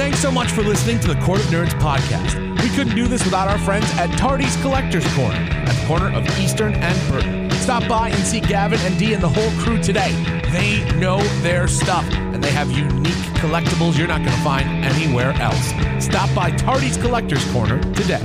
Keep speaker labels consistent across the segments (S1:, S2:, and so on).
S1: Thanks so much for listening to the Court of Nerds podcast. We couldn't do this without our friends at Tardy's Collector's Corner at the corner of Eastern and Burton. Stop by and see Gavin and Dee and the whole crew today. They know their stuff and they have unique collectibles you're not going to find anywhere else. Stop by Tardy's Collector's Corner today.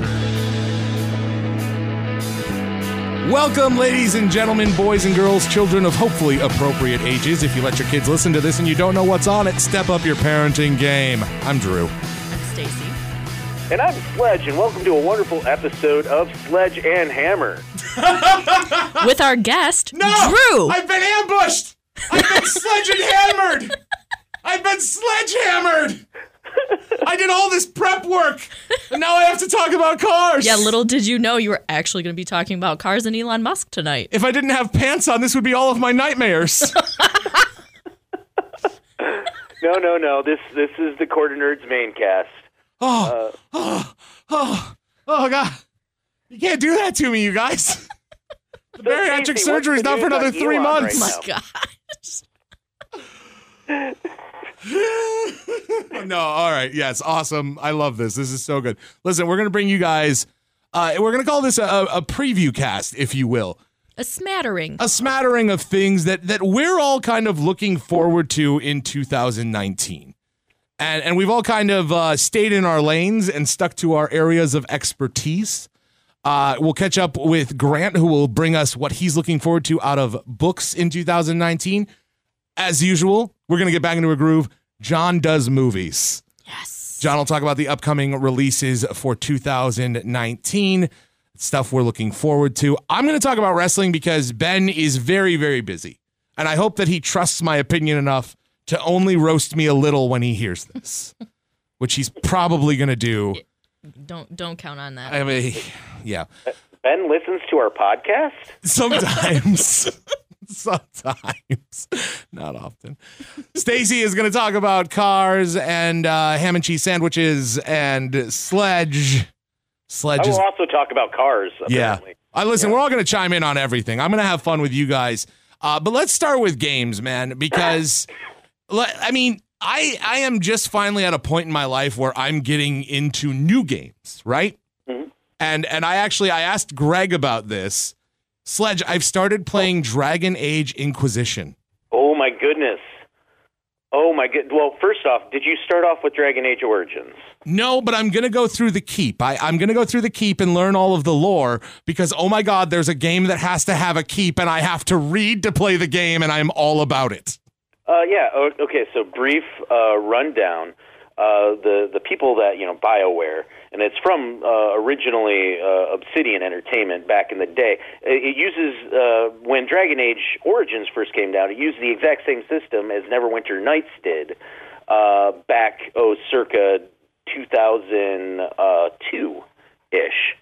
S1: Welcome, ladies and gentlemen, boys and girls, children of hopefully appropriate ages. If you let your kids listen to this and you don't know what's on it, step up your parenting game. I'm Drew.
S2: I'm Stacey.
S3: And I'm Sledge, and welcome to a wonderful episode of Sledge and Hammer.
S2: With our guest, no! Drew.
S1: I've been ambushed! I've been sledge and hammered! I've been sledgehammered! I did all this prep work, and now I have to talk about cars.
S2: yeah, little did you know you were actually going to be talking about cars and Elon Musk tonight.
S1: If I didn't have pants on, this would be all of my nightmares.
S3: No, no, no. This this is the Court of Nerds main cast.
S1: Oh, uh, oh, oh, oh, God. You can't do that to me, you guys. The bariatric
S3: Stacey,
S1: surgery is
S3: what's
S1: not for another three
S3: Elon
S1: months.
S2: Oh my gosh.
S1: no, all right. Yes, awesome. I love this. This is so good. Listen, we're going to bring you guys, uh, we're going to call this a, a preview cast, if you will.
S2: A smattering.
S1: A smattering of things that, that we're all kind of looking forward to in 2019. And, and we've all kind of uh, stayed in our lanes and stuck to our areas of expertise. Uh, we'll catch up with Grant, who will bring us what he's looking forward to out of books in 2019. As usual, we're going to get back into a groove. Jon does movies.
S2: yes.
S1: Jon will talk about the upcoming releases for 2019, stuff we're looking forward to. I'm going to talk about wrestling because Ben is very, very busy. And I hope that he trusts my opinion enough to only roast me a little when he hears this, which he's probably going to do.
S2: Don't don't count on that.
S1: I mean, yeah.
S3: Ben listens to our podcast.
S1: Sometimes. Sometimes. Not often. Stacey is going to talk about cars and uh, ham and cheese sandwiches and sledge. Sledge
S3: I
S1: is
S3: will also talk about cars.
S1: yeah.
S3: Apparently.
S1: I listen. We're all going to chime in on everything. I'm going to have fun with you guys. Uh, but let's start with games, man, because I mean, I I am just finally at a point in my life where I'm getting into new games, right?
S3: Mhm.
S1: And and I actually I asked Greg about this. Sledge, I've started playing Dragon Age Inquisition.
S3: Oh my goodness. Oh my good. Well, first off, did you start off with Dragon Age Origins?
S1: No, but I'm gonna go through the keep. I, I'm gonna go through the keep and learn all of the lore because oh my god, there's a game that has to have a keep, and I have to read to play the game, and I'm all about it.
S3: Uh, yeah. Okay. So brief uh, rundown. Uh, the the people that you know Bioware, and it's from uh, originally uh, Obsidian Entertainment back in the day. It, it uses uh, when Dragon Age Origins first came down. It used the exact same system as Neverwinter Nights did uh, back oh circa 2002 ish.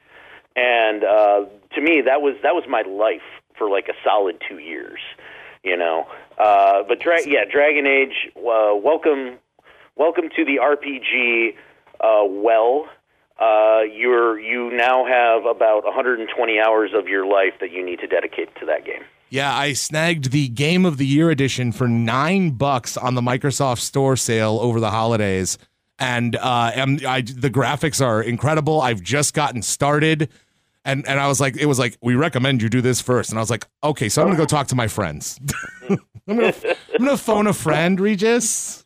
S3: And uh, to me, that was that was my life for like a solid two years, you know. Uh, but dra- yeah, Dragon Age. Uh, welcome, welcome to the RPG. Uh, well, uh, you're you now have about 120 hours of your life that you need to dedicate to that game.
S1: Yeah, I snagged the Game of the Year edition for nine bucks on the Microsoft Store sale over the holidays, and uh, I, the graphics are incredible. I've just gotten started, and and I was like, it was like we recommend you do this first, and I was like, okay, so I'm gonna go talk to my friends. I'm gonna I'm gonna phone a friend, Regis.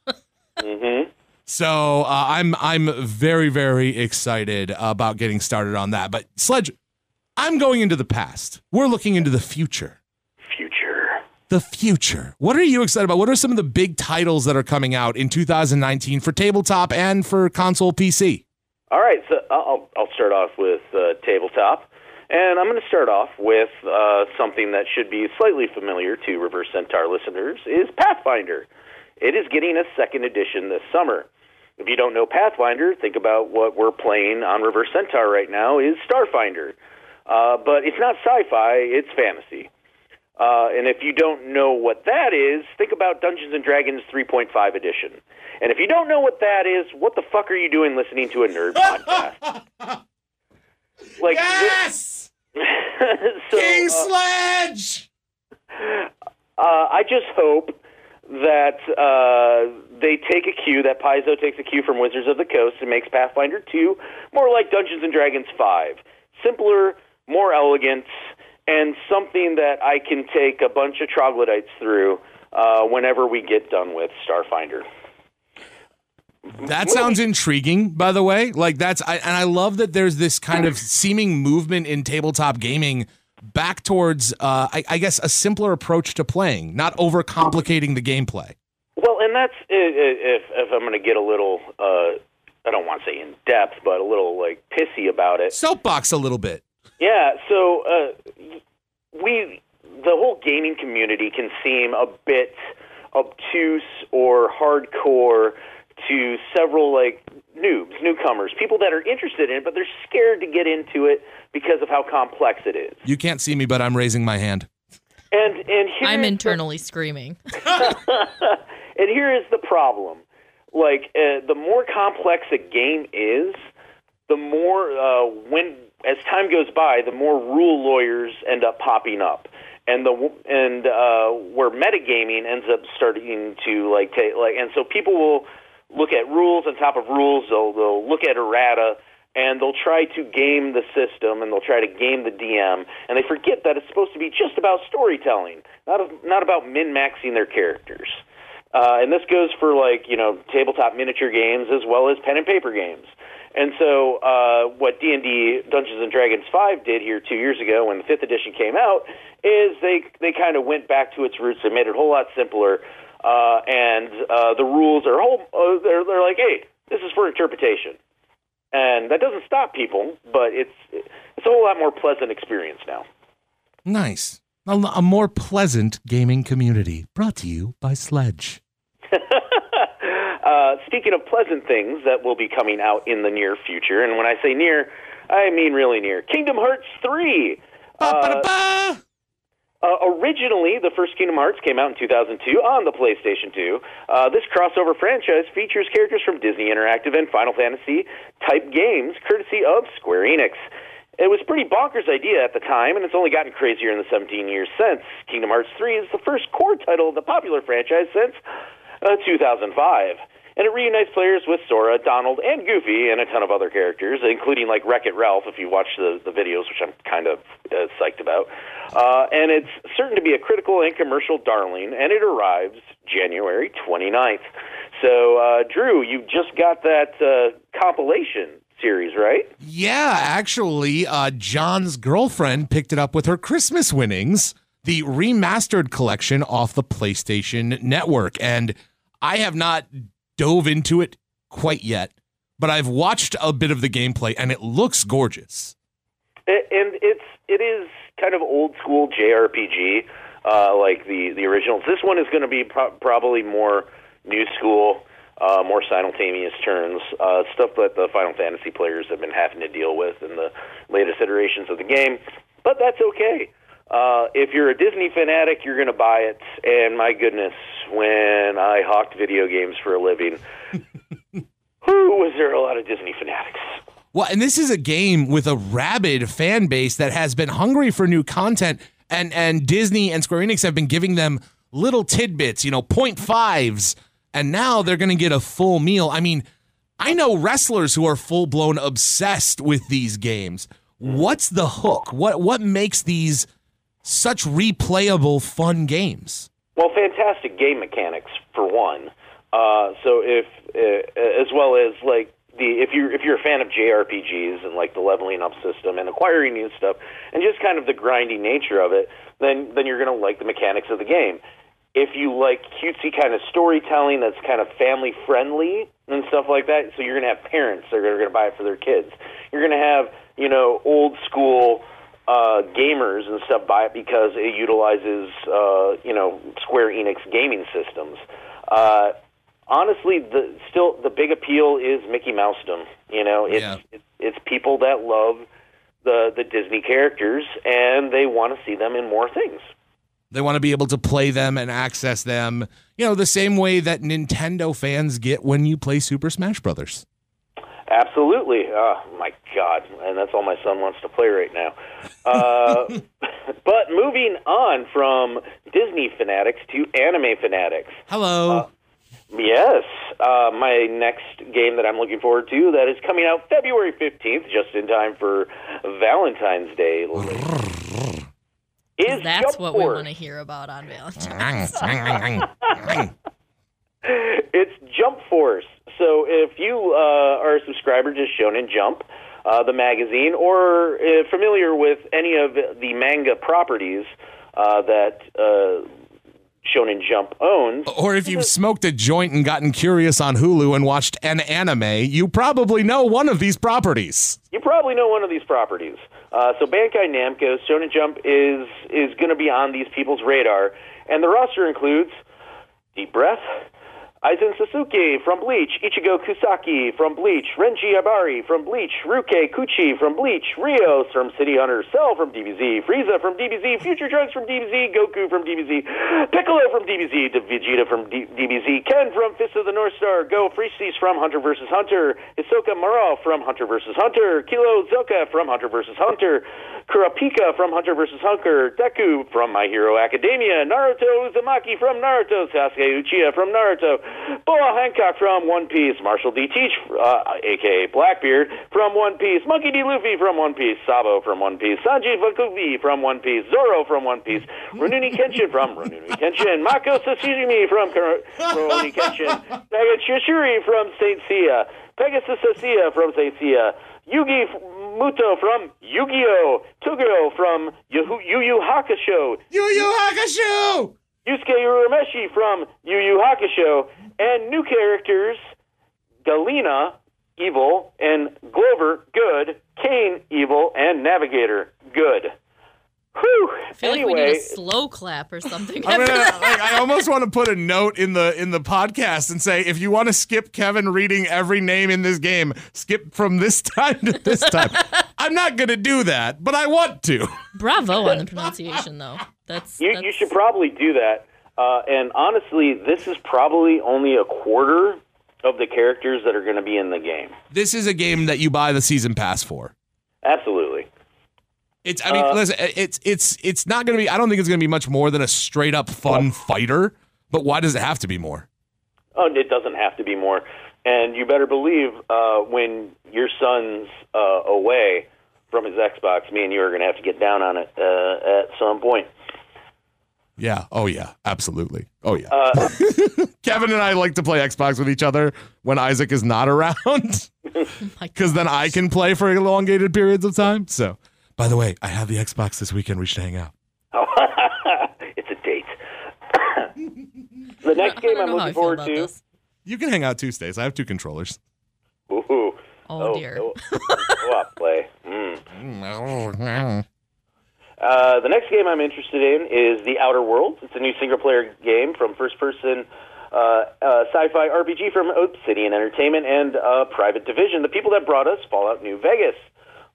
S3: Mm-hmm.
S1: So uh, I'm I'm very very excited about getting started on that. But Sledge, I'm going into the past. We're looking into the future.
S3: Future.
S1: The future. What are you excited about? What are some of the big titles that are coming out in 2019 for tabletop and for console PC?
S3: All right, so I'll I'll start off with uh, tabletop, and I'm going to start off with uh, something that should be slightly familiar to Reverse Centaur listeners is Pathfinder. It is getting a second edition this summer. If you don't know Pathfinder, think about what we're playing on Reverse Centaur right now is Starfinder, uh, but it's not sci-fi; it's fantasy. Uh, and if you don't know what that is, think about Dungeons and Dragons 3.5 edition. And if you don't know what that is, what the fuck are you doing listening to a nerd podcast? Like,
S1: Yes!
S3: so,
S1: King
S3: uh,
S1: Sledge!
S3: uh, I just hope that uh, they take a cue, that Paizo takes a cue from Wizards of the Coast and makes Pathfinder 2 more like Dungeons and Dragons 5. Simpler, more elegant, and something that I can take a bunch of troglodytes through uh, whenever we get done with Starfinder.
S1: That sounds intriguing, by the way. Like that's, I, and I love that there's this kind of seeming movement in tabletop gaming back towards, uh, I, I guess, a simpler approach to playing, not overcomplicating the gameplay.
S3: Well, and that's if if I'm going to get a little, uh, I don't want to say in depth, but a little like pissy about it.
S1: Soapbox a little bit.
S3: Yeah. So uh, we, the whole gaming community, can seem a bit obtuse or hardcore to several like noobs, newcomers, people that are interested in it, but they're scared to get into it because of how complex it is.
S1: You can't see me, but I'm raising my hand.
S3: And and
S2: I'm internally the, screaming.
S3: and here is the problem: like uh, the more complex a game is, the more uh, when as time goes by, the more rule lawyers end up popping up and the and uh, where metagaming ends up starting to like take like and so people will look at rules on top of rules. They'll, they'll look at errata and they'll try to game the system and they'll try to game the DM and they forget that it's supposed to be just about storytelling, not not about min maxing their characters. Uh, and this goes for like you know tabletop miniature games as well as pen and paper games. And so, uh, what D and D Dungeons and Dragons Five did here two years ago when the fifth edition came out is they they kind of went back to its roots. They made it a whole lot simpler uh, and uh, the rules are whole. Uh, they're they're like, hey, this is for interpretation, and that doesn't stop people, but it's it's a whole lot more pleasant experience now.
S1: Nice, a, a more pleasant gaming community brought to you by Sledge.
S3: uh, speaking of pleasant things that will be coming out in the near future, and when I say near, I mean really near. Kingdom Hearts three. Uh, uh, originally, the first Kingdom Hearts came out in 2002 on the PlayStation 2. Uh, this crossover franchise features characters from Disney Interactive and Final Fantasy type games, courtesy of Square Enix. It was pretty bonkers idea at the time, and it's only gotten crazier in the 17 years since. Kingdom Hearts 3 is the first core title of the popular franchise since uh, 2005 and it reunites players with Sora, Donald, and Goofy, and a ton of other characters, including like Wreck It Ralph, if you watch the, the videos, which I'm kind of uh, psyched about. Uh, and it's certain to be a critical and commercial darling, and it arrives January 29th. So, uh, Drew, you just got that uh, compilation series, right?
S1: Yeah, actually, uh, Jon's girlfriend picked it up with her Christmas winnings, the remastered collection off the PlayStation Network. And I have not dove into it quite yet, but I've watched a bit of the gameplay and it looks gorgeous.
S3: And it's it is kind of old school JRPG, uh, like the the originals. This one is going to be pro- probably more new school, uh, more simultaneous turns, uh, stuff that the Final Fantasy players have been having to deal with in the latest iterations of the game. But that's okay. Uh, if you're a Disney fanatic, you're going to buy it. And my goodness, when I hawked video games for a living, who was there a lot of Disney fanatics?
S1: Well, and this is a game with a rabid fan base that has been hungry for new content, and and Disney and Square Enix have been giving them little tidbits, you know, point fives, and now they're going to get a full meal. I mean, I know wrestlers who are full blown obsessed with these games. What's the hook? What what makes these such replayable, fun games?
S3: Well, fantastic game mechanics for one. Uh, so if uh, as well as like the if you're if you're a fan of JRPGs and like the leveling up system and acquiring new stuff and just kind of the grinding nature of it, then then you're to like the mechanics of the game. If you like cutesy kind of storytelling that's kind of family friendly and stuff like that, so you're to have parents that are to buy it for their kids. You're to have you know old school uh, gamers and stuff buy it because it utilizes uh, you know Square Enix gaming systems. Uh, honestly, the still the big appeal is Mickey Mousedom. You know, it's yeah. it's, it's people that love the the Disney characters and they want to see them in more things.
S1: They want to be able to play them and access them, you know, the same way that Nintendo fans get when you play Super Smash Brothers.
S3: Absolutely. Oh my God, and that's all my son wants to play right now. Uh, But moving on from Disney fanatics to anime fanatics.
S1: Hello.
S3: Yes, uh, my next game that I'm looking forward to that is coming out February 15th, just in time for Valentine's Day. is
S2: That's
S3: Jump
S2: what we want to hear about on Valentine's.
S3: It's Jump Force. So if you uh, are a subscriber to Shonen Jump, uh, the magazine, or uh, familiar with any of the manga properties uh, that uh, Shonen Jump owns,
S1: or if you've smoked a joint and gotten curious on Hulu and watched an anime, you probably know one of these properties.
S3: you probably know one of these properties. Uh, so Bandai Namco, Shonen Jump is is going to be on these people's radar, and the roster includes Deep Breath, Aizen Sasuke from Bleach, Ichigo Kusaki from Bleach, Renji Abari from Bleach, Ruke Kuchi from Bleach, Rios from City Hunter, Cell from DBZ, Frieza from DBZ, Future Trunks from DBZ, Goku from DBZ, Piccolo from DBZ, Vegeta from D- DBZ, Ken from Fist of the North Star, Go Freesties from Hunter vs. Hunter, Hisoka Mara from Hunter vs. Hunter, Kilo Zoka from Hunter vs. Hunter, Kurapika from Hunter vs. Hunter, Deku from My Hero Academia, Naruto Uzumaki from Naruto, Sasuke Uchiha from Naruto, Boa Hancock from One Piece, Marshall D. Teach, uh, aka Blackbeard, from One Piece, Monkey D. Luffy from One Piece, Sabo from One Piece, Sanji Fukubi from One Piece, Zoro from One Piece, Rurouni Kenshin from Rurouni Kenshin, Mako Sashimi from Rurouni Kenshin, Shishuri from Saint Seiya, Pegasus Seiya from Saint Seiya, Yugi Muto from Yu-Gi-Oh! Toguro from Yu Yu Hakusho,
S1: Yu Yu Hakusho!
S3: Yusuke Urameshi from Yu Yu Hakusho, and new characters Galena, evil, and Glover, good, Kane, evil, and Navigator, good. Whew.
S2: I feel like we need a slow clap or something.
S1: I'm
S2: after
S1: like, I almost want to put a note in the in the podcast and say if you want to skip Kevin reading every name in this game, skip from this time to this time. I'm not gonna do that, but I want to.
S2: Bravo on the pronunciation, though. That's,
S3: you,
S2: that's
S3: you should probably do that. Uh, and honestly, this is probably only a quarter of the characters that are going to be in the game.
S1: This is a game that you buy the season pass for.
S3: Absolutely.
S1: It's I mean,
S3: Uh,
S1: listen, it's it's it's not gonna be I don't think it's gonna be much more than a straight up fun fighter, but why does it have to be more?
S3: Oh, it doesn't have to be more. And you better believe uh, when your son's uh, away from his Xbox, me and you are going to have to get down on it uh, at some point.
S1: Yeah. Oh yeah. Absolutely. Oh yeah.
S3: Uh,
S1: Kevin and I like to play Xbox with each other when Isaac is not around, because then I can play for elongated periods of time. So, by the way, I have the Xbox this weekend. We should hang out.
S3: it's a date. the next
S2: I
S3: game
S2: don't
S3: I'm
S2: know how I
S3: looking
S2: feel
S3: forward
S2: about
S3: to.
S2: this.
S1: You can hang out Tuesdays. I have two controllers.
S3: Ooh,
S2: Oh, dear.
S3: Oh, co-op play. Mm. Uh, the next game I'm interested in is The Outer Worlds. It's a new single player game from first person uh, uh, sci fi RPG from Obsidian Entertainment and uh, Private Division, the people that brought us Fallout New Vegas.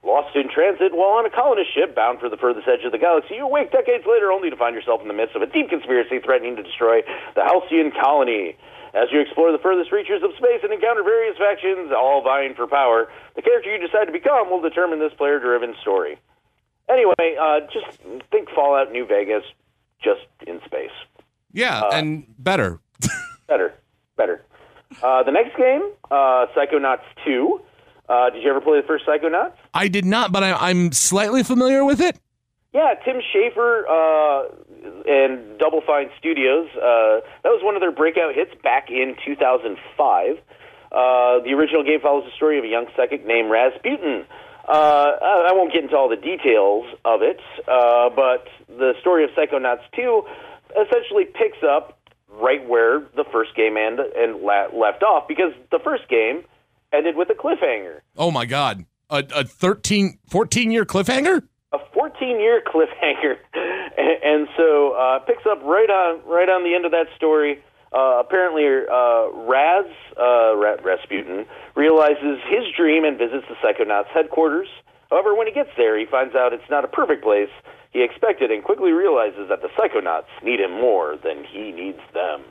S3: Lost in transit while on a colonist ship bound for the furthest edge of the galaxy, you awake decades later only to find yourself in the midst of a deep conspiracy threatening to destroy the Halcyon colony. As you explore the furthest reaches of space and encounter various factions, all vying for power, the character you decide to become will determine this player driven story. Anyway, uh, just think Fallout New Vegas, just in space.
S1: Yeah, and better.
S3: Better, better. Uh, the next game, uh, Psychonauts 2. Uh, did you ever play the first Psychonauts?
S1: I did not, but I, I'm slightly familiar with it.
S3: Yeah, Tim Schafer uh, and Double Fine Studios. Uh, that was one of their breakout hits back in 2005. Uh, the original game follows the story of a young psychic named Rasputin. Uh, I won't get into all the details of it, uh, but the story of Psychonauts 2 essentially picks up right where the first game end, and la- left off because the first game ended with a cliffhanger.
S1: Oh my god. A, a 13, 14 year cliffhanger?
S3: a 14 year cliffhanger and, and so uh picks up right on right on the end of that story uh apparently uh raz uh rasputin realizes his dream and visits the psychonauts headquarters however when he gets there he finds out it's not a perfect place he expected and quickly realizes that the psychonauts need him more than he needs them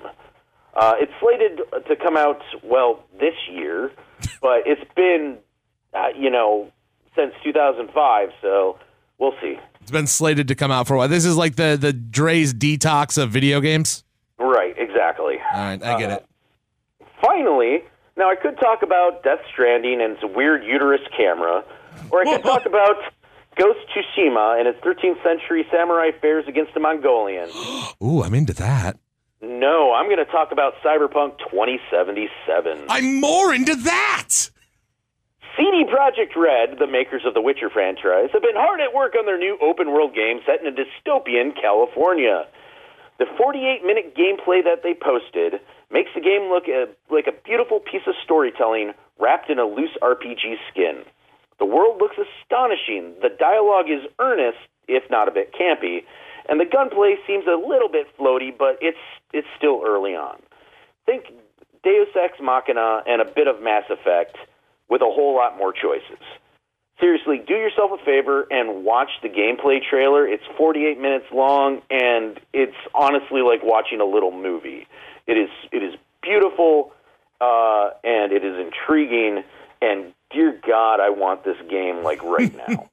S3: uh it's slated to come out well this year but it's been uh, you know since 2005 so we'll see.
S1: It's been slated to come out for a while. This is like the the Dre's detox of video games.
S3: Right, exactly.
S1: All right, I get uh, it.
S3: Finally, now I could talk about Death Stranding and its weird uterus camera, or I could talk about Ghost Tsushima and its 13th century samurai fares against the Mongolian.
S1: Ooh, I'm into that.
S3: No, I'm going to talk about Cyberpunk 2077.
S1: I'm more into that.
S3: CD Projekt Red, the makers of the Witcher franchise, have been hard at work on their new open world game set in a dystopian California. The 48 minute gameplay that they posted makes the game look a, like a beautiful piece of storytelling wrapped in a loose RPG skin. The world looks astonishing, the dialogue is earnest, if not a bit campy, and the gunplay seems a little bit floaty, but it's it's still early on. Think Deus Ex Machina and a bit of Mass Effect with a whole lot more choices. Seriously, do yourself a favor and watch the gameplay trailer. It's 48 minutes long and it's honestly like watching a little movie. It is it is beautiful uh, and it is intriguing and dear God, I want this game like right now.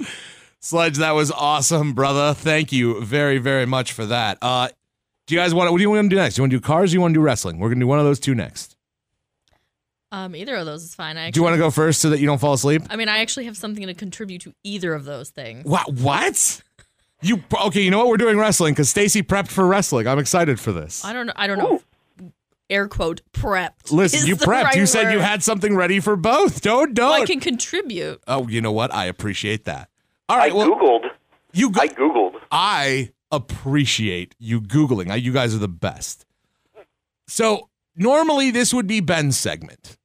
S1: Sledge, that was awesome, brother. Thank you very, very much for that. Uh, do you guys want to, what do you want to do next? Do you want to do cars or do you want to do wrestling? We're going to do one of those two next.
S2: Um, either of those is fine. I
S1: Do you want to go first so that you don't fall asleep?
S2: I mean, I actually have something to contribute to either of those things.
S1: What? What? You okay? You know what? We're doing wrestling because Stacey prepped for wrestling. I'm excited for this.
S2: I don't know. I don't know. if Air quote prepped.
S1: Listen,
S2: is
S1: you
S2: the
S1: prepped.
S2: right
S1: you said you
S2: word.
S1: had something ready for both. Don't don't.
S2: Well, I can contribute.
S1: oh, you know what? I appreciate that. All right. I. Well,
S3: googled.
S1: you. Go-
S3: I googled.
S1: I appreciate you googling. I- You guys are the best. So normally this would be Ben's segment.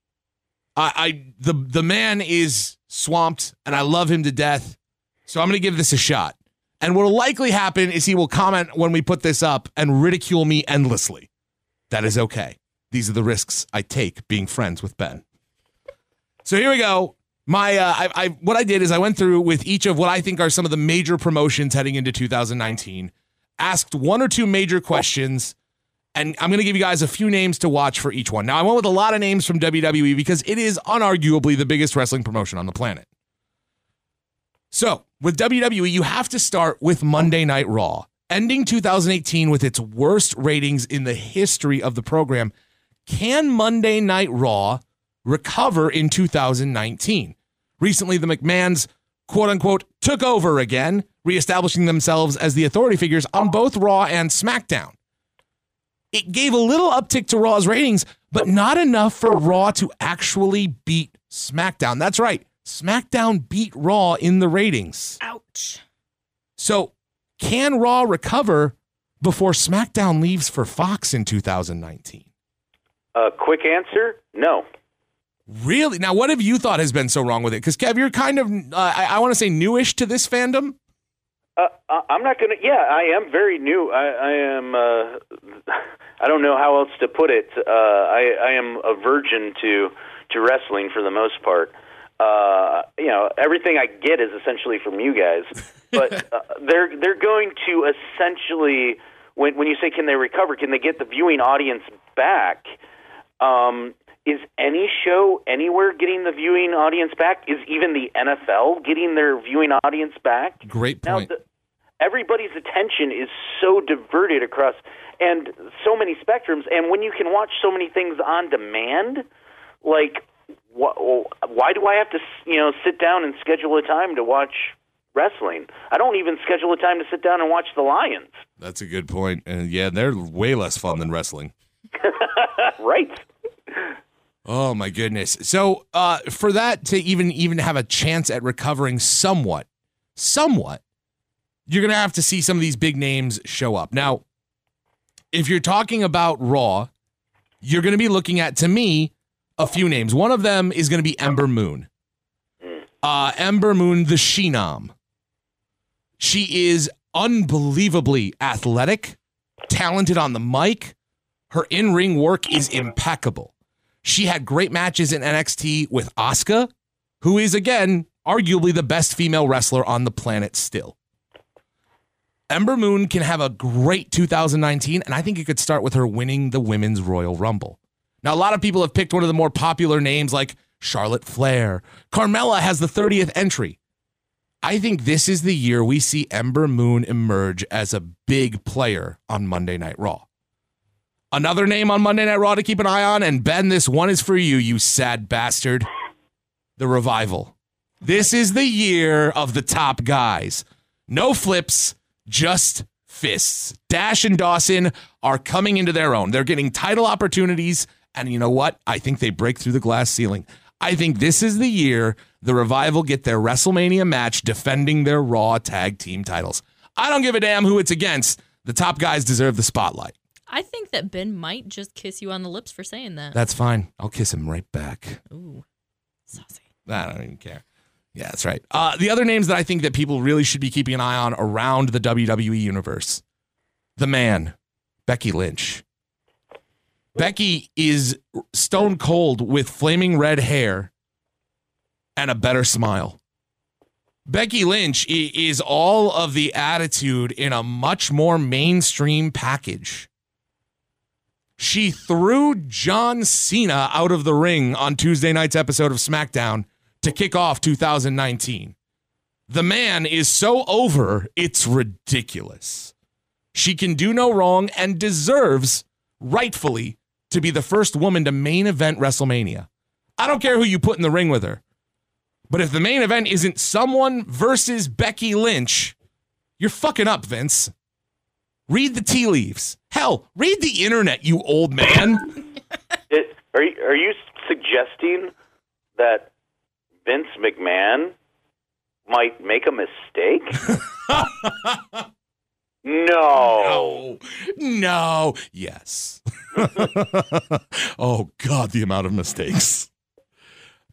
S1: I, I the the man is swamped, and I love him to death. So I'm going to give this a shot. And what will likely happen is he will comment when we put this up and ridicule me endlessly. That is okay. These are the risks I take being friends with Ben. So here we go. My, uh, I, I, what I did is I went through with each of what I think are some of the major promotions heading into 2019, asked one or two major questions, and I'm going to give you guys a few names to watch for each one. Now, I went with a lot of names from WWE because it is unarguably the biggest wrestling promotion on the planet. So, with WWE, you have to start with Monday Night Raw, ending 2018 with its worst ratings in the history of the program. Can Monday Night Raw recover in 2019? Recently, the McMahons, quote unquote, took over again, reestablishing themselves as the authority figures on both Raw and SmackDown. It gave a little uptick to Raw's ratings, but not enough for Raw to actually beat SmackDown. That's right. SmackDown beat Raw in the ratings.
S2: Ouch.
S1: So, can Raw recover before SmackDown leaves for Fox in 2019?
S3: Uh, quick answer: No.
S1: Really? Now, what have you thought has been so wrong with it? Because Kev, you're kind of, uh, I, I want to say, newish to this fandom.
S3: Uh, I- I'm not going to. Yeah, I am very new. I, I am. Uh, I don't know how else to put it. Uh, I, I am a virgin to to wrestling for the most part. Uh, you know, everything I get is essentially from you guys. But uh, they're they're going to essentially when when you say can they recover? Can they get the viewing audience back? Um, is any show anywhere getting the viewing audience back? Is even the NFL getting their viewing audience back?
S1: Great
S3: Now,
S1: point.
S3: the, everybody's attention is so diverted across and so many spectrums, and when you can watch so many things on demand, like wh- why do I have to you know sit down and schedule a time to watch wrestling? I don't even schedule a time to sit down and watch the Lions.
S1: That's a good point. And yeah, they're way less fun than wrestling.
S3: right?
S1: Oh my goodness. So uh, for that to even even have a chance at recovering somewhat, somewhat, you're gonna have to see some of these big names show up. Now, if you're talking about Raw, you're gonna be looking at to me a few names. One of them is gonna be Ember Moon. Uh, Ember Moon, the Shenom. She is unbelievably athletic, talented on the mic. Her in ring work is impeccable. She had great matches in NXT with Asuka, who is, again, arguably the best female wrestler on the planet still. Ember Moon can have a great 2019, and I think it could start with her winning the Women's Royal Rumble. Now, a lot of people have picked one of the more popular names like Charlotte Flair. Carmella has the 30th entry. I think this is the year we see Ember Moon emerge as a big player on Monday Night Raw. Another name on Monday Night Raw to keep an eye on, and Ben, this one is for you, you sad bastard. The revival. This is the year of the top guys. No flips, just fists. Dash and Dawson are coming into their own. They're getting title opportunities, and you know what? I think they break through the glass ceiling. I think this is the year the revival get their WrestleMania match defending their Raw tag team titles. I don't give a damn who it's against. The top guys deserve the spotlight.
S2: I think that Ben might just kiss you on the lips for saying that.
S1: That's fine. I'll kiss him right back.
S2: Ooh, saucy.
S1: I don't even care. Yeah, that's right. Uh, the other names that I think that people really should be keeping an eye on around the WWE universe, the man, Becky Lynch. Becky is stone cold with flaming red hair and a better smile. Becky Lynch is all of the attitude in a much more mainstream package. She threw John Cena out of the ring on Tuesday night's episode of SmackDown to kick off 2019. The man is so over, it's ridiculous. She can do no wrong and deserves, rightfully, to be the first woman to main event WrestleMania. I don't care who you put in the ring with her. But if the main event isn't someone versus Becky Lynch, you're fucking up, Vince. Read the tea leaves. Hell, read the internet, you old man.
S3: It, are are you suggesting that Vince McMahon might make a mistake? no.
S1: No. No. Yes. oh, God, the amount of mistakes.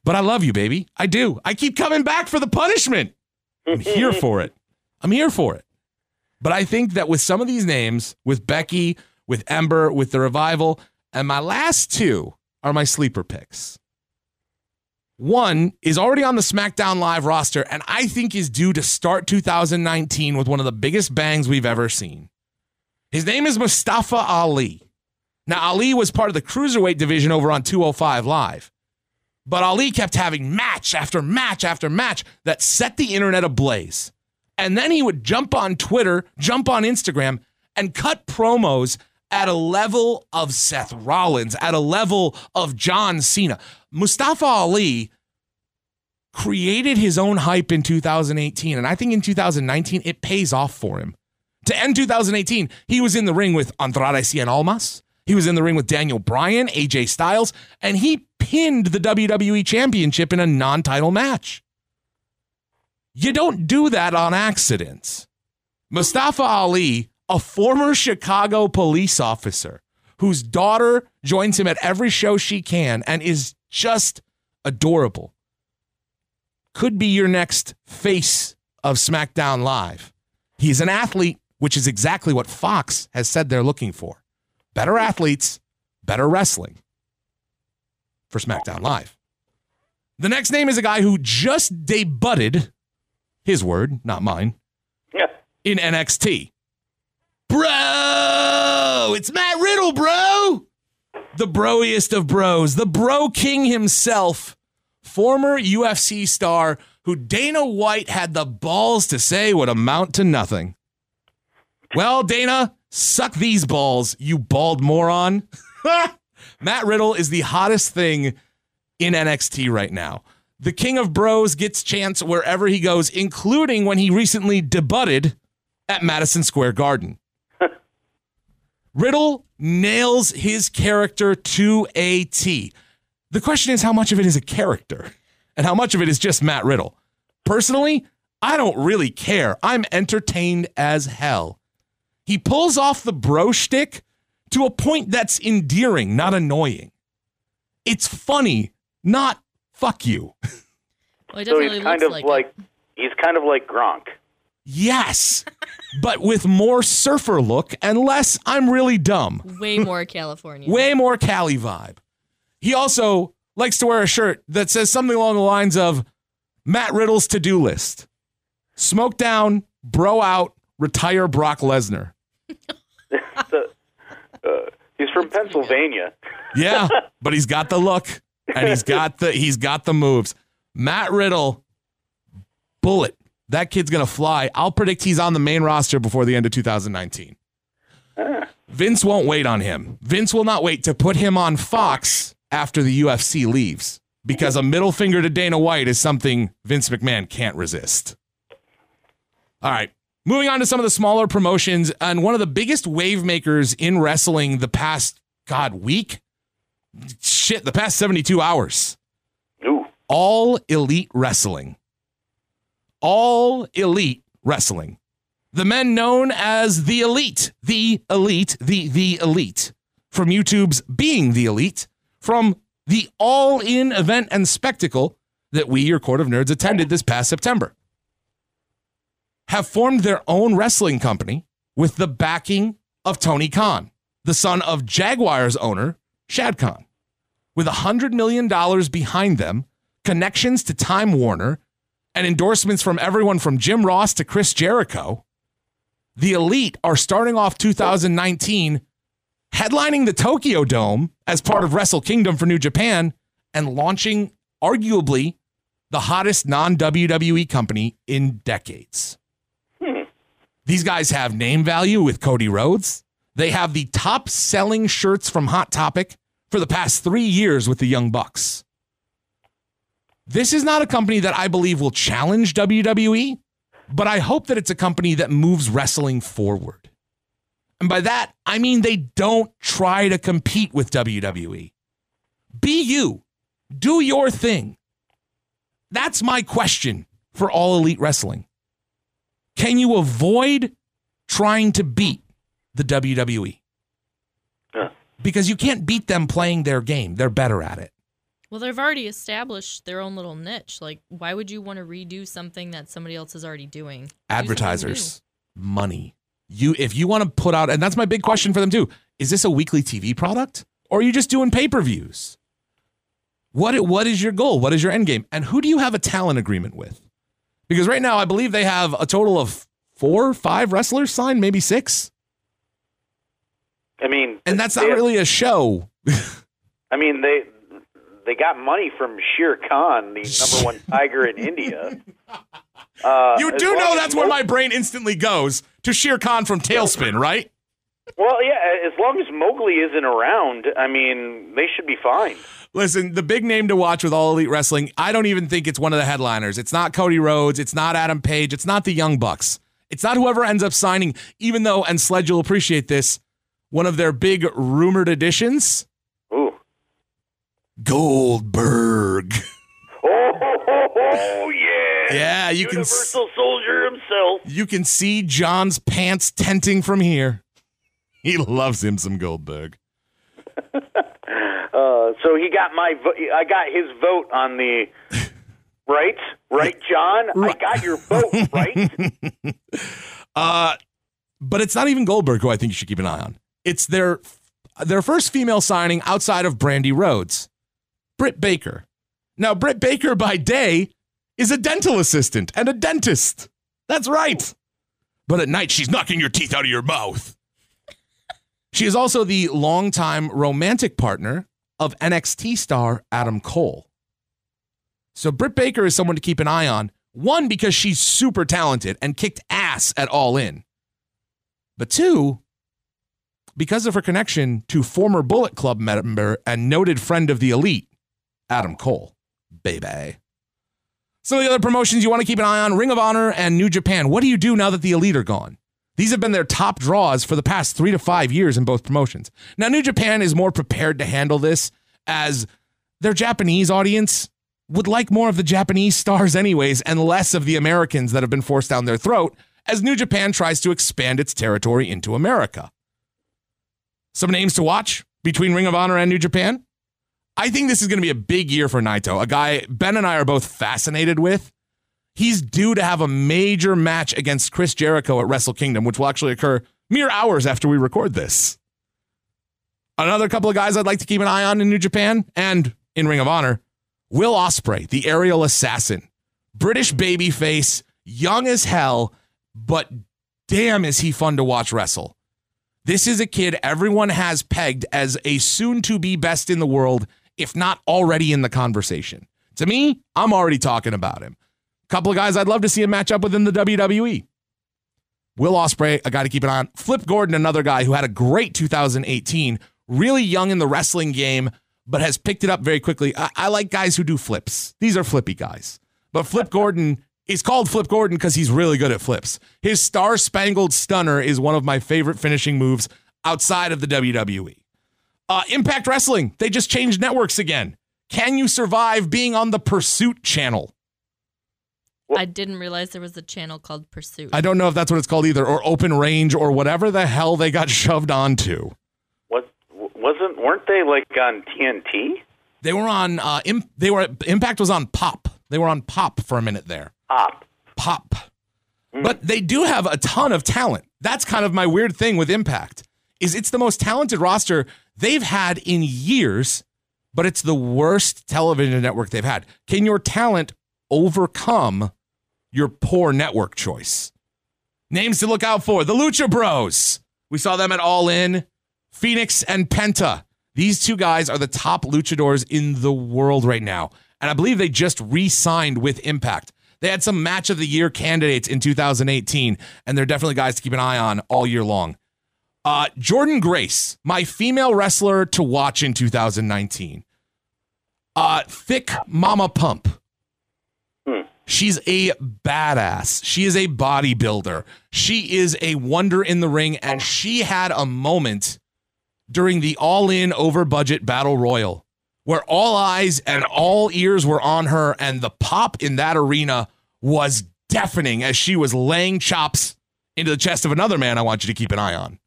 S1: But I love you, baby. I do. I keep coming back for the punishment. I'm here for it. I'm here for it. But I think that with some of these names, with Becky, with Ember, with the revival, and my last two are my sleeper picks. One is already on the SmackDown Live roster, and I think is due to start 2019 with one of the biggest bangs we've ever seen. His name is Mustafa Ali. Now, Ali was part of the cruiserweight division over on 205 Live. But Ali kept having match after match after match that set the internet ablaze. And then he would jump on Twitter, jump on Instagram, and cut promos at a level of Seth Rollins, at a level of John Cena. Mustafa Ali created his own hype in 2018. And I think in 2019, it pays off for him. To end 2018, he was in the ring with Andrade Cien Almas. He was in the ring with Daniel Bryan, AJ Styles, and he pinned the WWE Championship in a non title match. You don't do that on accident. Mustafa Ali, a former Chicago police officer whose daughter joins him at every show she can and is just adorable, could be your next face of SmackDown Live. He's an athlete, which is exactly what Fox has said they're looking for better athletes, better wrestling for SmackDown Live. The next name is a guy who just debuted, his word, not mine,
S3: Yeah.
S1: in NXT. Bro, it's Matt Riddle, bro. The broiest of bros, the bro king himself, former UFC star who Dana White had the balls to say would amount to nothing. Well, Dana, suck these balls, you bald moron. Matt Riddle is the hottest thing in NXT right now. The king of bros gets chance wherever he goes, including when he recently debuted at Madison Square Garden. Riddle nails his character to a T. The question is how much of it is a character and how much of it is just Matt Riddle. Personally, I don't really care. I'm entertained as hell. He pulls off the bro shtick to a point that's endearing, not annoying. It's funny, not fuck you.
S2: Well, it
S3: So
S2: definitely
S3: he's kind
S2: looks
S3: of
S2: like,
S3: like, he's kind of like Gronk.
S1: Yes, but with more surfer look and less I'm really dumb.
S2: way more California.
S1: Way more Cali vibe. He also likes to wear a shirt that says something along the lines of Matt Riddle's to do list smoke down, bro out, retire Brock Lesnar.
S3: The- uh, he's from Pennsylvania.
S1: Yeah, but he's got the look and he's got the he's got the moves. Matt Riddle, bullet That kid's going to fly. I'll predict he's on the main roster before the end of 2019. Vince won't wait on him. Vince will not wait to put him on Fox after the UFC leaves because a middle finger to Dana White is something Vince McMahon can't resist. All right. Moving on to some of the smaller promotions, and one of the biggest wave makers in wrestling the past, God, week? Shit, the past 72 hours.
S3: Ooh.
S1: All Elite Wrestling. All Elite Wrestling. The men known as the Elite, the Elite, the the Elite. From YouTube's Being the Elite, from the All In event and spectacle that we, your Court of Nerds, attended this past September have formed their own wrestling company with the backing of Tony Khan, the son of Jaguars owner Shad Khan. With $100 million behind them, connections to Time Warner, and endorsements from everyone from Jim Ross to Chris Jericho, the Elite are starting off 2019 headlining the Tokyo Dome as part of Wrestle Kingdom for New Japan and launching arguably the hottest non WWE company in decades. Hmm. These guys have name value with Cody Rhodes. They have the top selling shirts from Hot Topic for the past three years with the Young Bucks. This is not a company that I believe will challenge WWE, but I hope that it's a company that moves wrestling forward. And by that, I mean they don't try to compete with WWE. Be you, do your thing. That's my question for all elite wrestling. Can you avoid trying to beat the WWE? Because you can't beat them playing their game. They're better at it.
S2: Well, they've already established their own little niche. Like, why would you want to redo something that somebody else is already doing? Do
S1: Advertisers, money. You if you want to put out and that's my big question for them too. Is this a weekly TV product or are you just doing pay-per-views? What what is your goal? What is your end game? And who do you have a talent agreement with? Because right now I believe they have a total of 4 5 wrestlers signed, maybe 6.
S3: I mean,
S1: And that's not
S3: they-
S1: really a show.
S3: I mean, they they got money from Shere Khan, the number one tiger in India. Uh,
S1: You do know that's where my brain instantly goes to Shere Khan from TaleSpin, right?
S3: Well, yeah. As long as Mowgli isn't around, I mean, they should be fine.
S1: Listen, the big name to watch with All Elite Wrestling, I don't even think it's one of the headliners. It's not Cody Rhodes. It's not Adam Page. It's not the Young Bucks. It's not whoever ends up signing, even though, and Sledge will appreciate this, one of their big rumored additions. Goldberg.
S3: Oh, ho, ho, ho, yeah.
S1: Yeah, you can
S3: Universal Soldier himself.
S1: You can see Jon's pants tenting from here. He loves him some Goldberg.
S3: Uh, so he got my. Vo- I got his vote on the. Right, right, Jon. I got your vote, right?
S1: Uh, but it's not even Goldberg who I think you should keep an eye on. It's their their first female signing outside of Brandi Rhodes, Britt Baker. Now, Britt Baker by day is a dental assistant and a dentist. That's right. But at night, she's knocking your teeth out of your mouth. She is also the longtime romantic partner of NXT star Adam Cole. So Britt Baker is someone to keep an eye on. One, because she's super talented and kicked ass at All In. But two, because of her connection to former Bullet Club member and noted friend of the elite, Adam Cole. Baby. Some of the other promotions you want to keep an eye on Ring of Honor and New Japan. What do you do now that the elite are gone? These have been their top draws for the past three to five years in both promotions. Now, New Japan is more prepared to handle this as their Japanese audience would like more of the Japanese stars, anyways, and less of the Americans that have been forced down their throat as New Japan tries to expand its territory into America. Some names to watch between Ring of Honor and New Japan. I think this is going to be a big year for Naito, a guy Ben and I are both fascinated with. He's due to have a major match against Chris Jericho at Wrestle Kingdom, which will actually occur mere hours after we record this. Another couple of guys I'd like to keep an eye on in New Japan and in Ring of Honor Will Ospreay, the aerial assassin, British babyface, young as hell, but damn is he fun to watch wrestle. This is a kid everyone has pegged as a soon to be best in the world, if not already in the conversation. To me, I'm already talking about him. A couple of guys I'd love to see him match up within the WWE. Will Ospreay, a guy to keep an eye on. Flip Gordon, another guy who had a great 2018, really young in the wrestling game, but has picked it up very quickly. I, I like guys who do flips. These are flippy guys. But Flip Gordon is called Flip Gordon because he's really good at flips. His Star Spangled Stunner is one of my favorite finishing moves outside of the WWE. Uh, Impact Wrestling, they just changed networks again. Can you survive being on the Pursuit channel?
S2: I didn't realize there was a channel called Pursuit.
S1: I don't know if that's what it's called either, or Open Range, or whatever the hell they got shoved onto.
S3: What wasn't? Weren't they like on TNT?
S1: They were on. Uh, Im- they were. Impact was on Pop. They were on Pop for a minute there.
S3: Pop.
S1: Pop. But they do have a ton of talent. That's kind of my weird thing with Impact. Is it's the most talented roster they've had in years, but it's the worst television network they've had. Can your talent overcome your poor network choice? Names to look out for: the Lucha Bros. We saw them at All In. Phoenix and Penta. These two guys are the top luchadors in the world right now. And I believe they just re signed with Impact. They had some match of the year candidates in 2018, and they're definitely guys to keep an eye on all year long. Uh, Jordynne Grace, my female wrestler to watch in 2019. Uh, thick Mama Pump. She's a badass. She is a bodybuilder. She is a wonder in the ring, and she had a moment during the all in over budget battle royal where all eyes and all ears were on her, and the pop in that arena was deafening as she was laying chops into the chest of another man I want you to keep an eye on.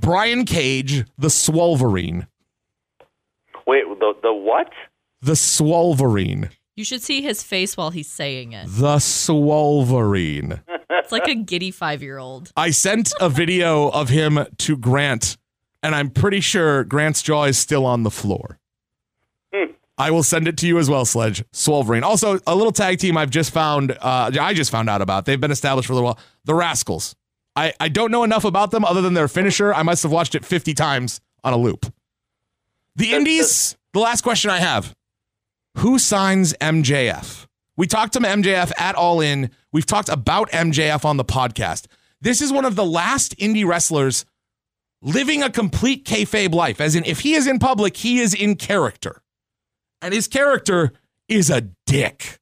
S1: Brian Cage, the Swolverine.
S3: Wait, the the what?
S1: The Swolverine.
S2: you should see his face while he's saying it.
S1: The Swolverine.
S2: It's like a giddy five year old.
S1: I sent a video of him to Grant, and I'm pretty sure Grant's jaw is still on the floor. I will send it to you as well, Sledge. Swolverine. Also, a little tag team I've just found, uh, I just found out about. They've been established for a little while. The Rascalz. I, I don't know enough about them other than their finisher. I must have watched it 50 times on a loop. The Indies, the last question I have Who signs MJF? We talked to MJF at All In. We've talked about MJF on the podcast. This is one of the last indie wrestlers living a complete kayfabe life, as in, if he is in public, he is in character. And his character is a dick.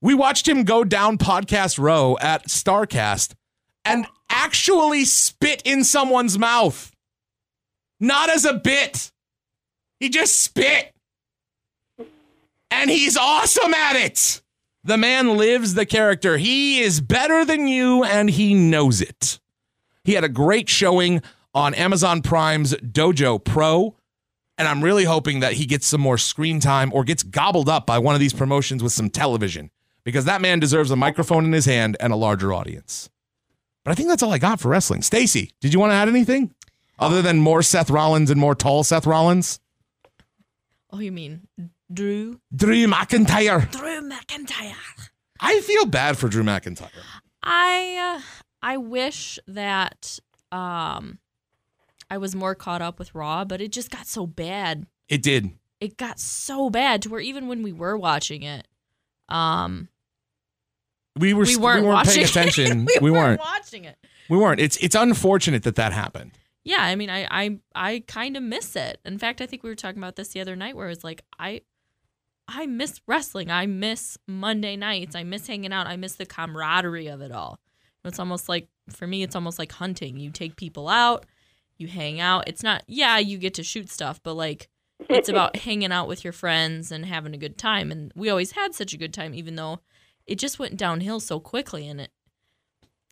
S1: We watched him go down podcast row at Starrcast and actually spit in someone's mouth. Not as a bit. He just spit. And he's awesome at it. The man lives the character. He is better than you and he knows it. He had a great showing on Amazon Prime's Dojo Pro. And I'm really hoping that he gets some more screen time or gets gobbled up by one of these promotions with some television because that man deserves a microphone in his hand and a larger audience. But I think that's all I got for wrestling. Stacey, did you want to add anything other than more Seth Rollins and more tall Seth Rollins?
S2: Oh, you mean Drew?
S1: Drew McIntyre.
S2: Drew McIntyre.
S1: I feel bad for Drew McIntyre.
S2: I uh, I wish that um I was more caught up with Raw, but it just got so bad.
S1: It did.
S2: It got so bad to where even when we were watching it, um,
S1: We were
S2: we weren't, watching
S1: paying attention.
S2: we,
S1: we
S2: weren't
S1: weren't.
S2: watching it.
S1: We weren't. It's it's unfortunate that that happened.
S2: Yeah, I mean, I I I kind of miss it. In fact, I think we were talking about this the other night, where it's like I I miss wrestling. I miss Monday nights. I miss hanging out. I miss the camaraderie of it all. It's almost like for me, it's almost like hunting. You take people out, you hang out. It's not yeah, you get to shoot stuff, but like it's about hanging out with your friends and having a good time. And we always had such a good time, even though it just went downhill so quickly. And it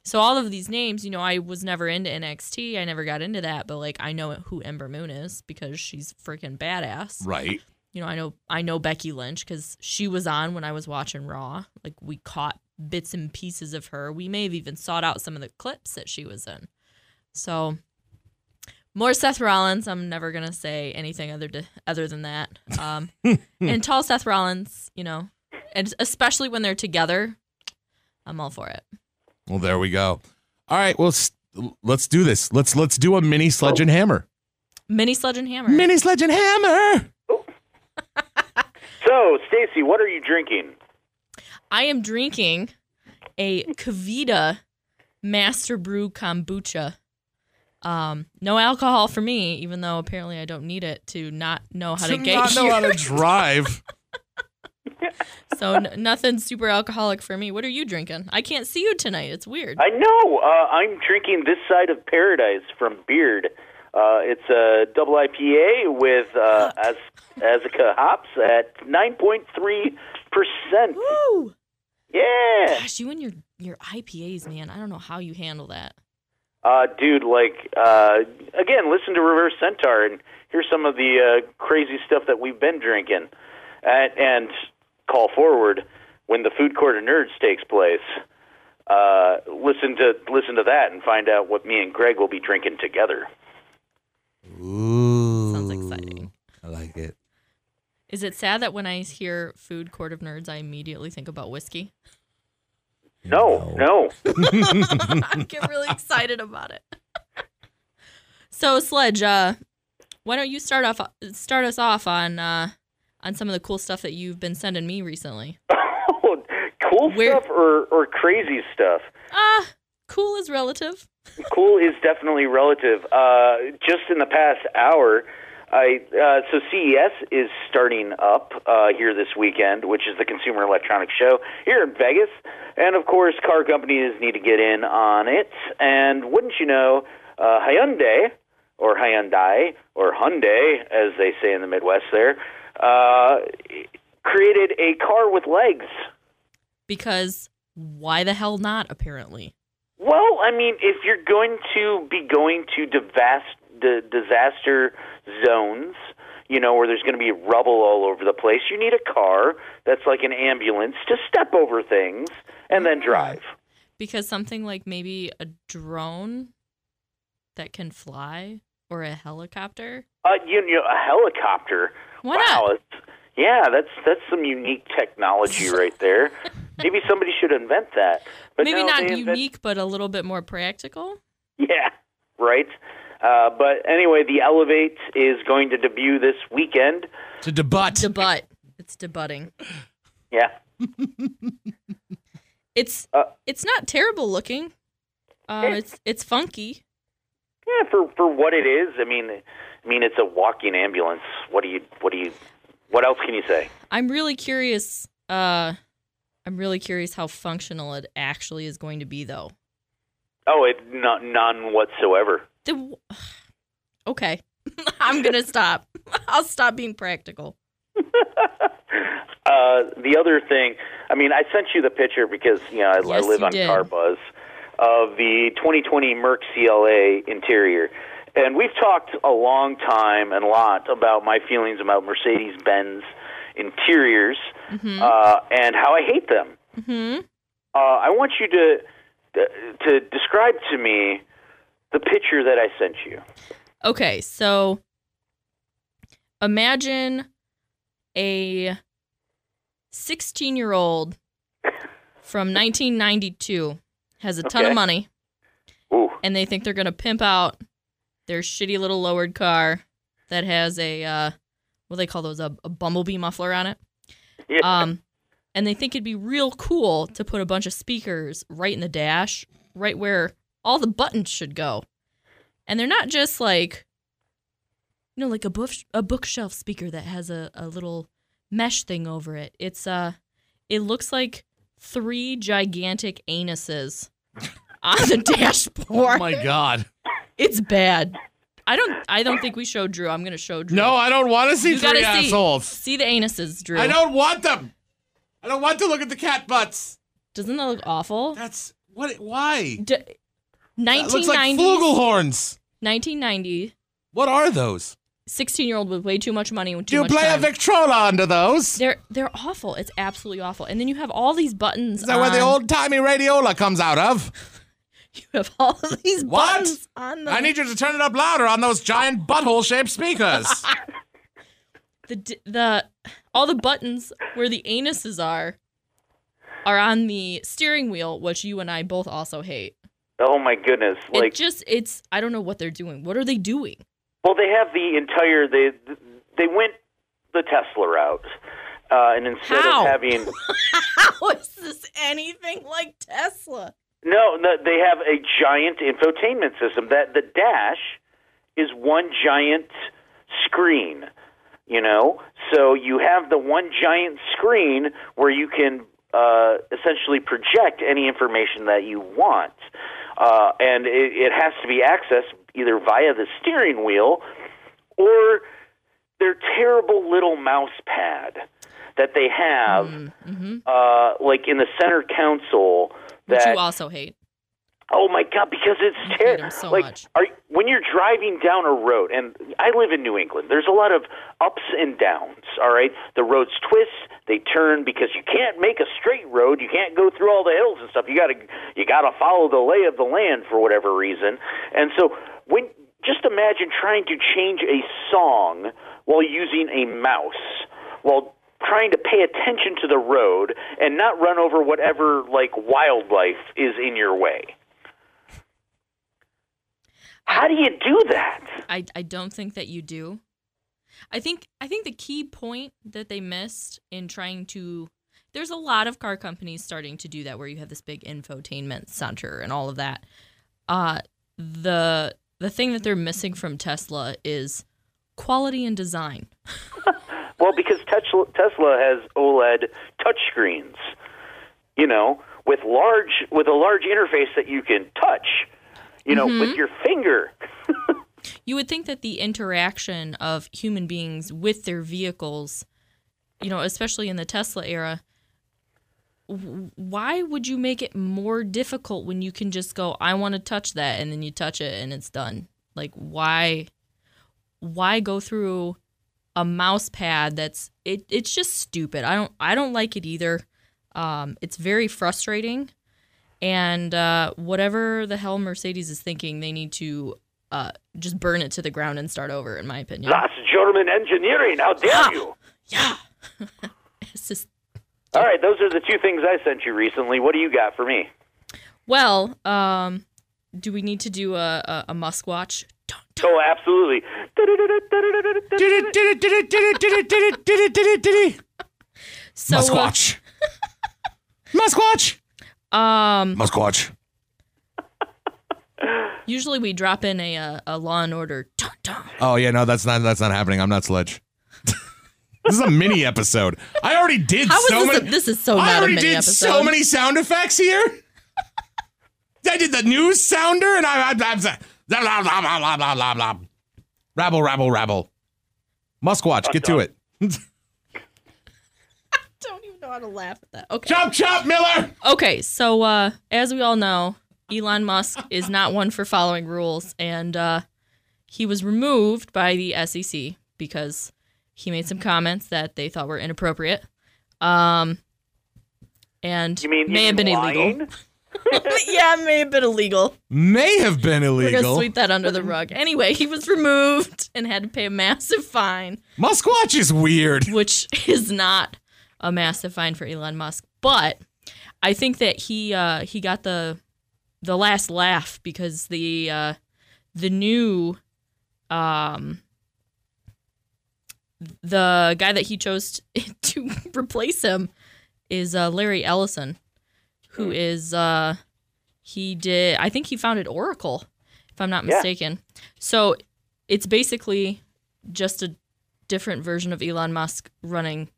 S2: so all of these names, you know, I was never into NXT. I never got into that, but like I know who Ember Moon is because she's freaking badass.
S1: Right.
S2: You know, I know I know Becky Lynch because she was on when I was watching Raw. Like we caught bits and pieces of her. We may have even sought out some of the clips that she was in. So more Seth Rollins. I'm never gonna say anything other to, other than that. Um, and tall Seth Rollins, you know, and especially when they're together, I'm all for it.
S1: Well, there we go. All right. Well, let's do this. Let's let's do a mini sledge and hammer.
S2: Mini Sledge and Hammer.
S1: Mini sledge and hammer.
S3: So, Stacey, what are you drinking?
S2: I am drinking a KeVita Master Brew kombucha. Um, no alcohol for me, even though apparently I don't need it to not know how to
S1: To
S2: get
S1: not know how to drive.
S2: so n- nothing super alcoholic for me. What are you drinking? I can't see you tonight. It's weird.
S3: I know. Uh, I'm drinking this side of paradise from Beard. Uh, it's a double IPA with uh, Az- Azacca hops at 9.3 percent.
S2: Woo!
S3: Yeah,
S2: Gosh, you and your your IPAs, man. I don't know how you handle that.
S3: uh, dude. Like uh, again, listen to Reverse Centaur and hear some of the uh, crazy stuff that we've been drinking, and, and call forward when the food court of nerds takes place. Uh, listen to listen to that and find out what me and Greg will be drinking together.
S1: Ooh.
S2: Sounds exciting.
S1: I like it.
S2: Is it sad that when I hear Food Court of Nerds, I immediately think about whiskey?
S3: No, no.
S2: I get really excited about it. So, Sledge, uh, why don't you start off start us off on uh, on some of the cool stuff that you've been sending me recently?
S3: cool
S2: Where-
S3: stuff or, or crazy stuff?
S2: Ah, cool is relative.
S3: Cool is definitely relative. Uh, just in the past hour, I uh, so CES is starting up uh, here this weekend, which is the Consumer Electronics Show here in Vegas, and of course, car companies need to get in on it. And wouldn't you know, uh, Hyundai or Hyundai or Hyundai, as they say in the Midwest, there uh, created a car with legs.
S2: Because why the hell not? Apparently,
S3: Well, I mean, if you're going to be going to disaster zones, you know, where there's going to be rubble all over the place, you need a car that's like an ambulance to step over things and then drive.
S2: because something like maybe a drone that can fly or a helicopter.
S3: Uh, you know, a helicopter.
S2: Why
S3: wow,
S2: not?
S3: yeah, that's that's some unique technology right there. Maybe somebody should invent that. But
S2: Maybe
S3: no,
S2: not
S3: they invent-
S2: unique, but a little bit more practical.
S3: Yeah, right. Uh, but anyway, the Elevate is going to debut this weekend.
S1: To debut.
S2: Debut. It's debutting.
S3: Yeah.
S2: It's
S3: Uh,
S2: it's not terrible looking. Um, it's it's funky.
S3: Yeah, for for what it is, I mean, I mean, it's a walking ambulance. What do you, what do you, what else can you say?
S2: I'm really curious. Uh, I'm really curious how functional it actually is going to be, though.
S3: Oh, it not none whatsoever.
S2: The, okay, I'm gonna stop. I'll stop being practical.
S3: Uh, the other thing, I mean, I sent you the picture because you know I, I live on
S2: did.
S3: CarBuzz of the 2020 Merc CLA interior, and we've talked a long time and a lot about my feelings about Mercedes Benz interiors
S2: Mm-hmm.
S3: uh, and how I hate them.
S2: hmm
S3: Uh, I want you to to describe to me the picture that I sent you.
S2: Okay, so imagine a 16 year old from 1992 has a ton
S3: Okay.
S2: of money
S3: Ooh,
S2: and they think they're going to pimp out their shitty little lowered car that has a, uh, what do they call those, a, a bumblebee muffler on it.
S3: yeah.
S2: Um, and they think it'd be real cool to put a bunch of speakers right in the dash, right where all the buttons should go. And they're not just like, you know, like a book a bookshelf speaker that has a, a little mesh thing over it. It's uh, it looks like three gigantic anuses on the dashboard.
S1: Oh my god.
S2: It's bad. I don't. I don't think we showed Drew. I'm gonna show Drew.
S1: No, I don't want to see
S2: You
S1: three
S2: gotta see.
S1: assholes.
S2: See the anuses, Drew.
S1: I don't want them. I don't want to look at the cat butts.
S2: Doesn't that look awful?
S1: That's what. Why?
S2: D-
S1: That looks like
S2: 1990s,
S1: flugelhorns.
S2: 1990,
S1: What are those?
S2: 16 year old with way too much money and too
S1: Do you
S2: much
S1: play
S2: time.
S1: a Victrola under those?
S2: they're they're awful. It's absolutely awful. And then you have all these buttons.
S1: Is that where the
S2: on-
S1: old timey radiola comes out of?
S2: You have all of these
S1: What?
S2: buttons on the
S1: I need you to turn it up louder on those giant butthole shaped speakers.
S2: the the all the buttons where the anuses are are on the steering wheel, which you and I both also hate.
S3: oh my goodness!
S2: it
S3: Like,
S2: just it's I don't know what they're doing. What are they doing?
S3: well, they have the entire. They they went the Tesla route. uh, and instead
S2: How?
S3: of having
S2: How is this anything like Tesla?
S3: No, no, they have a giant infotainment system. That the dash is one giant screen. You know, so you have the one giant screen where you can uh, essentially project any information that you want, uh, and it, it has to be accessed either via the steering wheel or their terrible little mouse pad that they have, uh, like in the center console.
S2: Which
S3: That
S2: you also hate.
S3: Oh my god! Because it's terrible.
S2: so
S3: like,
S2: much.
S3: are when you're driving down a road, and I live in New England. There's a lot of ups and downs. All right, the roads twist, they turn because you can't make a straight road. You can't go through all the hills and stuff. You gotta you gotta follow the lay of the land for whatever reason. And so when just imagine trying to change a song while using a mouse while trying to pay attention to the road and not run over whatever like wildlife is in your way. How do you do that?
S2: I, I don't think that you do. I think I think the key point that they missed in trying to there's a lot of car companies starting to do that where you have this big infotainment center and all of that. Uh the the thing that they're missing from Tesla is quality and design.
S3: Well, because Tesla, Tesla has OLED touchscreens, you know, with large with a large interface that you can touch, you know, with mm-hmm. your finger.
S2: You would think that the interaction of human beings with their vehicles, you know, especially in the Tesla era, why would you make it more difficult when you can just go, I want to touch that, and then you touch it and it's done? Like, why? Why go through a mouse pad that's it? It's just stupid. I don't. I don't like it either. Um, it's very frustrating, and uh, whatever the hell Mercedes is thinking, they need to uh, just burn it to the ground and start over. In my opinion,
S3: That's German engineering. How dare
S2: Ah.
S3: you?
S2: yeah. it's just
S3: All right, those are the two things I sent you recently. What do you got for me?
S2: well. Um, do we need to do a a, a Musk watch?
S3: Oh, absolutely.
S2: So, uh,
S1: Musquatch. Musquatch.
S2: um,
S1: Musquatch.
S2: usually we drop in a a, a Law and Order. Dun, dun.
S1: Oh yeah, no, that's not that's not happening. I'm not Sledge. this is a mini episode. I already did
S2: How is
S1: so many.
S2: A, this is so
S1: I
S2: not a
S1: already
S2: mini
S1: did
S2: episode.
S1: so many sound effects here. I did the news sounder, and I, I, I'm blah, blah, blah, blah, blah, blah, blah, blah. rabble, rabble, rabble. Musquatch, get to it.
S2: don't even know how to laugh at that. Okay.
S1: Chop, chop, Miller.
S2: Okay, so uh, as we all know, Elon Musk is not one for following rules, and uh, he was removed by the SEC because he made some comments that they thought were inappropriate, um, and
S3: You mean
S2: may have been
S3: mean
S2: illegal.
S3: Lying?
S2: yeah, it may have been illegal.
S1: May have been illegal.
S2: We're gonna sweep that under the rug. Anyway, he was removed and had to pay a massive fine,
S1: Musquatch is weird.
S2: which is not a massive fine for Elon Musk. But I think that he uh, he got the the last laugh because the uh, the new um the guy that he chose to replace him is uh, Larry Ellison, who is uh, he did I think he founded Oracle, if I'm not
S3: Yeah.
S2: mistaken. So it's basically just a different version of Elon Musk running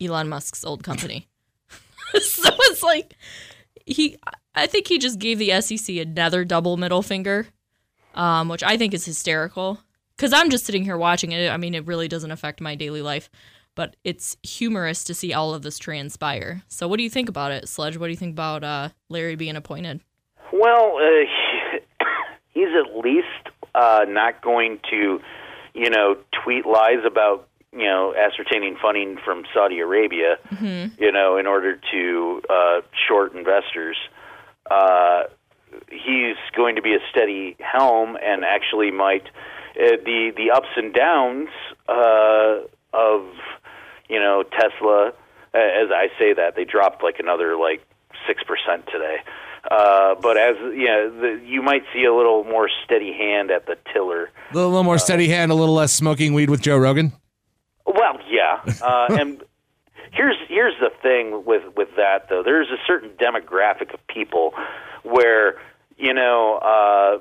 S2: Elon Musk's old company. so it's like he I think he just gave the SEC another double middle finger, um, which I think is hysterical. Because I'm just sitting here watching it. I mean, it really doesn't affect my daily life, but it's humorous to see all of this transpire. So, what do you think about it, Sledge? What do you think about uh, Larry being appointed?
S3: Well, uh, he's at least uh, not going to, you know, tweet lies about, you know, ascertaining funding from Saudi Arabia, you know, in order to uh, short investors. Uh, he's going to be a steady helm and actually might uh, the the ups and downs uh, of you know Tesla. uh, As I say that, they dropped like another like six percent today. Uh, but as you know, the, you might see a little more steady hand at the tiller.
S1: A little, little more steady hand, a little less smoking weed with Joe Rogan.
S3: Well, yeah, uh, and here's here's the thing with with that though. There's a certain demographic of people where you know uh,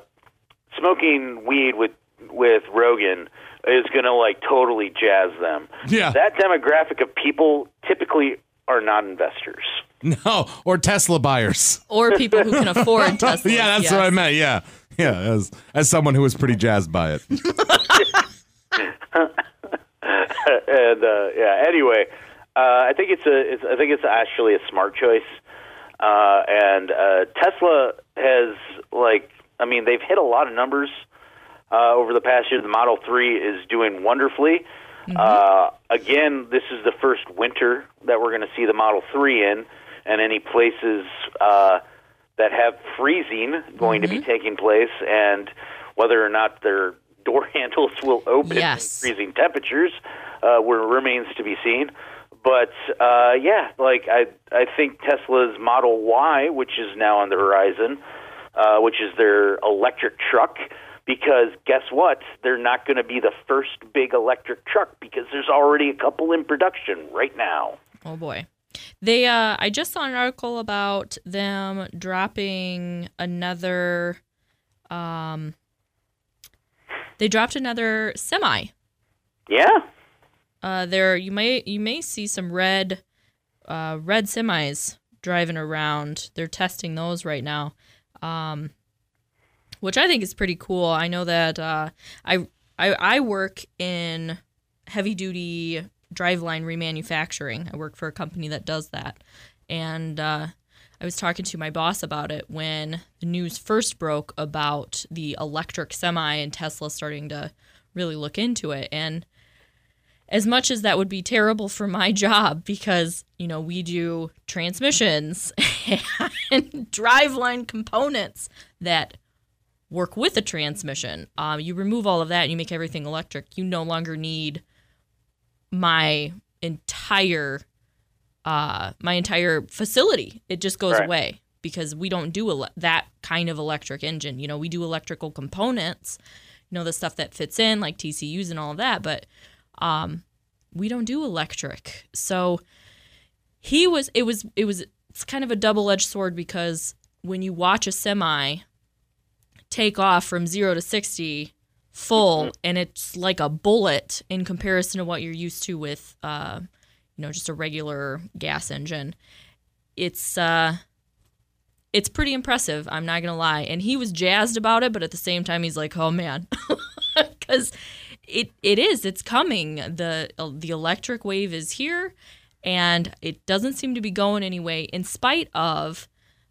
S3: smoking weed with with Rogan is going to like totally jazz them.
S1: Yeah.
S3: That demographic of people typically are not investors.
S1: No, or Tesla buyers.
S2: Or people who can afford Tesla.
S1: yeah, that's what I meant. Yeah, yeah. As as someone who was pretty jazzed by it.
S3: and uh, yeah, anyway, uh, I think it's a it's, I think it's actually a smart choice. Uh, and uh, Tesla has like I mean they've hit a lot of numbers uh, over the past year. The Model Three is doing wonderfully. Uh, again, this is the first winter that we're going to see the Model Three in, and any places uh, that have freezing going to be taking place, and whether or not their door handles will open
S2: Yes.
S3: in freezing temperatures uh, where remains to be seen. But uh, yeah, like I, I think Tesla's Model Y, which is now on the horizon, uh, which is their electric truck, because guess what? They're not going to be the first big electric truck because there's already a couple in production right now.
S2: Oh boy. They uh I just saw an article about them dropping another um they dropped another semi.
S3: Yeah,
S2: Uh there you may you may see some red uh red semis driving around. They're testing those right now. Um which I think is pretty cool. I know that uh I I I work in heavy duty driveline remanufacturing. I work for a company that does that. And uh, I was talking to my boss about it when the news first broke about the electric semi and Tesla starting to really look into it. And as much as that would be terrible for my job because, you know, we do transmissions and driveline components that work with a transmission, um, you remove all of that and you make everything electric. You no longer need my entire uh my entire facility it just goes
S3: Right.
S2: away because we don't do ele- that kind of electric engine you know we do electrical components you know the stuff that fits in like TCUs and all of that but um we don't do electric so he was it was it was it's kind of a double-edged sword because when you watch a semi take off from 0 to 60 full and it's like a bullet in comparison to what you're used to with uh you know just a regular gas engine. It's uh it's pretty impressive i'm not gonna lie. And he was jazzed about it but at the same time he's like oh man. Because it it is it's coming. The the electric wave is here and it doesn't seem to be going anyway in spite of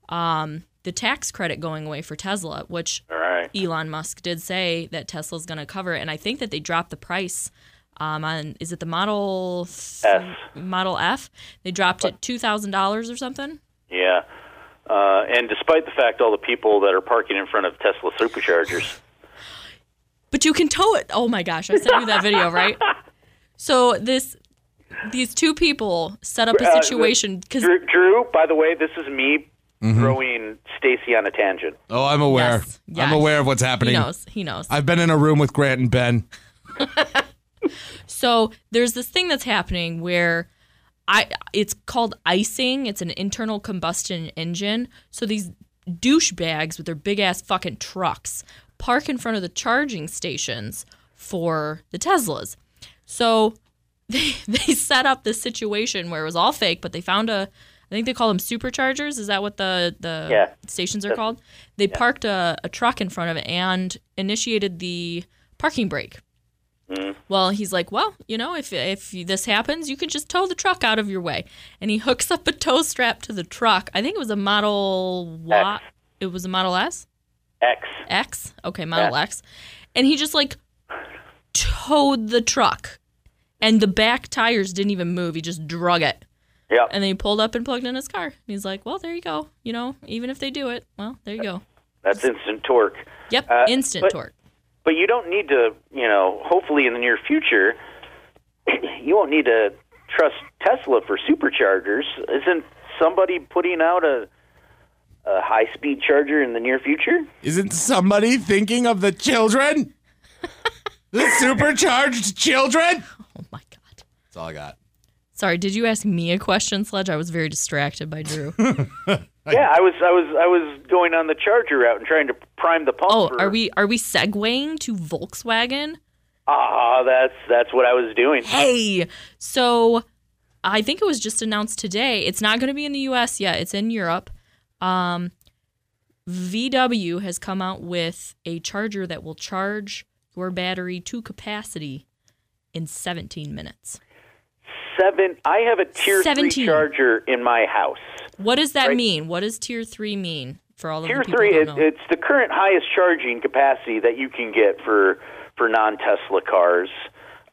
S2: um the tax credit going away for tesla which
S3: right.
S2: Elon Musk did say that Tesla's going to cover it, and I think that they dropped the price um, on is it the Model th-
S3: F.
S2: Model F? They dropped it two thousand dollars or something.
S3: Yeah. Uh, and despite the fact all the people that are parking in front of Tesla superchargers,
S2: But you can tow it. Oh my gosh, I sent you that video, right? So this these two people set up a
S3: Uh,
S2: situation because
S3: Drew, Drew, by the way, this is me
S1: Mm-hmm.
S3: throwing Stacey on a tangent.
S1: Oh, I'm aware.
S2: Yes, yeah.
S1: I'm aware of what's happening.
S2: he knows he knows.
S1: I've been in a room with Grant and Ben.
S2: So there's this thing that's happening where I it's called icing. It's an internal combustion engine. So these douchebags with their big ass fucking trucks park in front of the charging stations for the Teslas. So they they set up this situation where it was all fake, but they found a I think they call them superchargers. Is that what the the
S3: Yeah.
S2: stations are called? They parked a, a truck in front of it and initiated the parking brake. Mm. Well, he's like, well, you know, if if this happens, you can just tow the truck out of your way. And he hooks up a tow strap to the truck. I think it was a Model Y.
S3: X.
S2: It was a Model S,
S3: X.
S2: X. Okay, Model X. And he just like towed the truck, and the back tires didn't even move. He just drug it,
S3: Yep.
S2: and then he pulled up and plugged in his car. And he's like, well, there you go. You know, even if they do it, well, there you go.
S3: That's instant torque.
S2: Yep,
S3: Uh,
S2: instant
S3: but-
S2: torque.
S3: But you don't need to, you know, hopefully in the near future, you won't need to trust Tesla for superchargers. Isn't somebody putting out a a high speed charger in the near future?
S1: Isn't somebody thinking of the children? the supercharged children?
S2: Oh my god.
S1: That's all I got.
S2: Sorry, did you ask me a question, Sledge? I was very distracted by Drew.
S3: Yeah, I was I was I was going on the Charger route and trying to prime the pump.
S2: Oh,
S3: for,
S2: are we are we segueing to Volkswagen?
S3: Ah, that's that's what I was doing.
S2: Hey, so I think it was just announced today. It's not going to be in the U.S. yet. It's in Europe. Um, VW has come out with a charger that will charge your battery to capacity in 17 minutes.
S3: Seven. I have a tier
S2: 17.
S3: three Charger in my house.
S2: What does that
S3: Right.
S2: mean? What does tier three mean for all of
S3: Tier
S2: the people
S3: three, it, it's the current highest charging capacity that you can get for for non Tesla cars,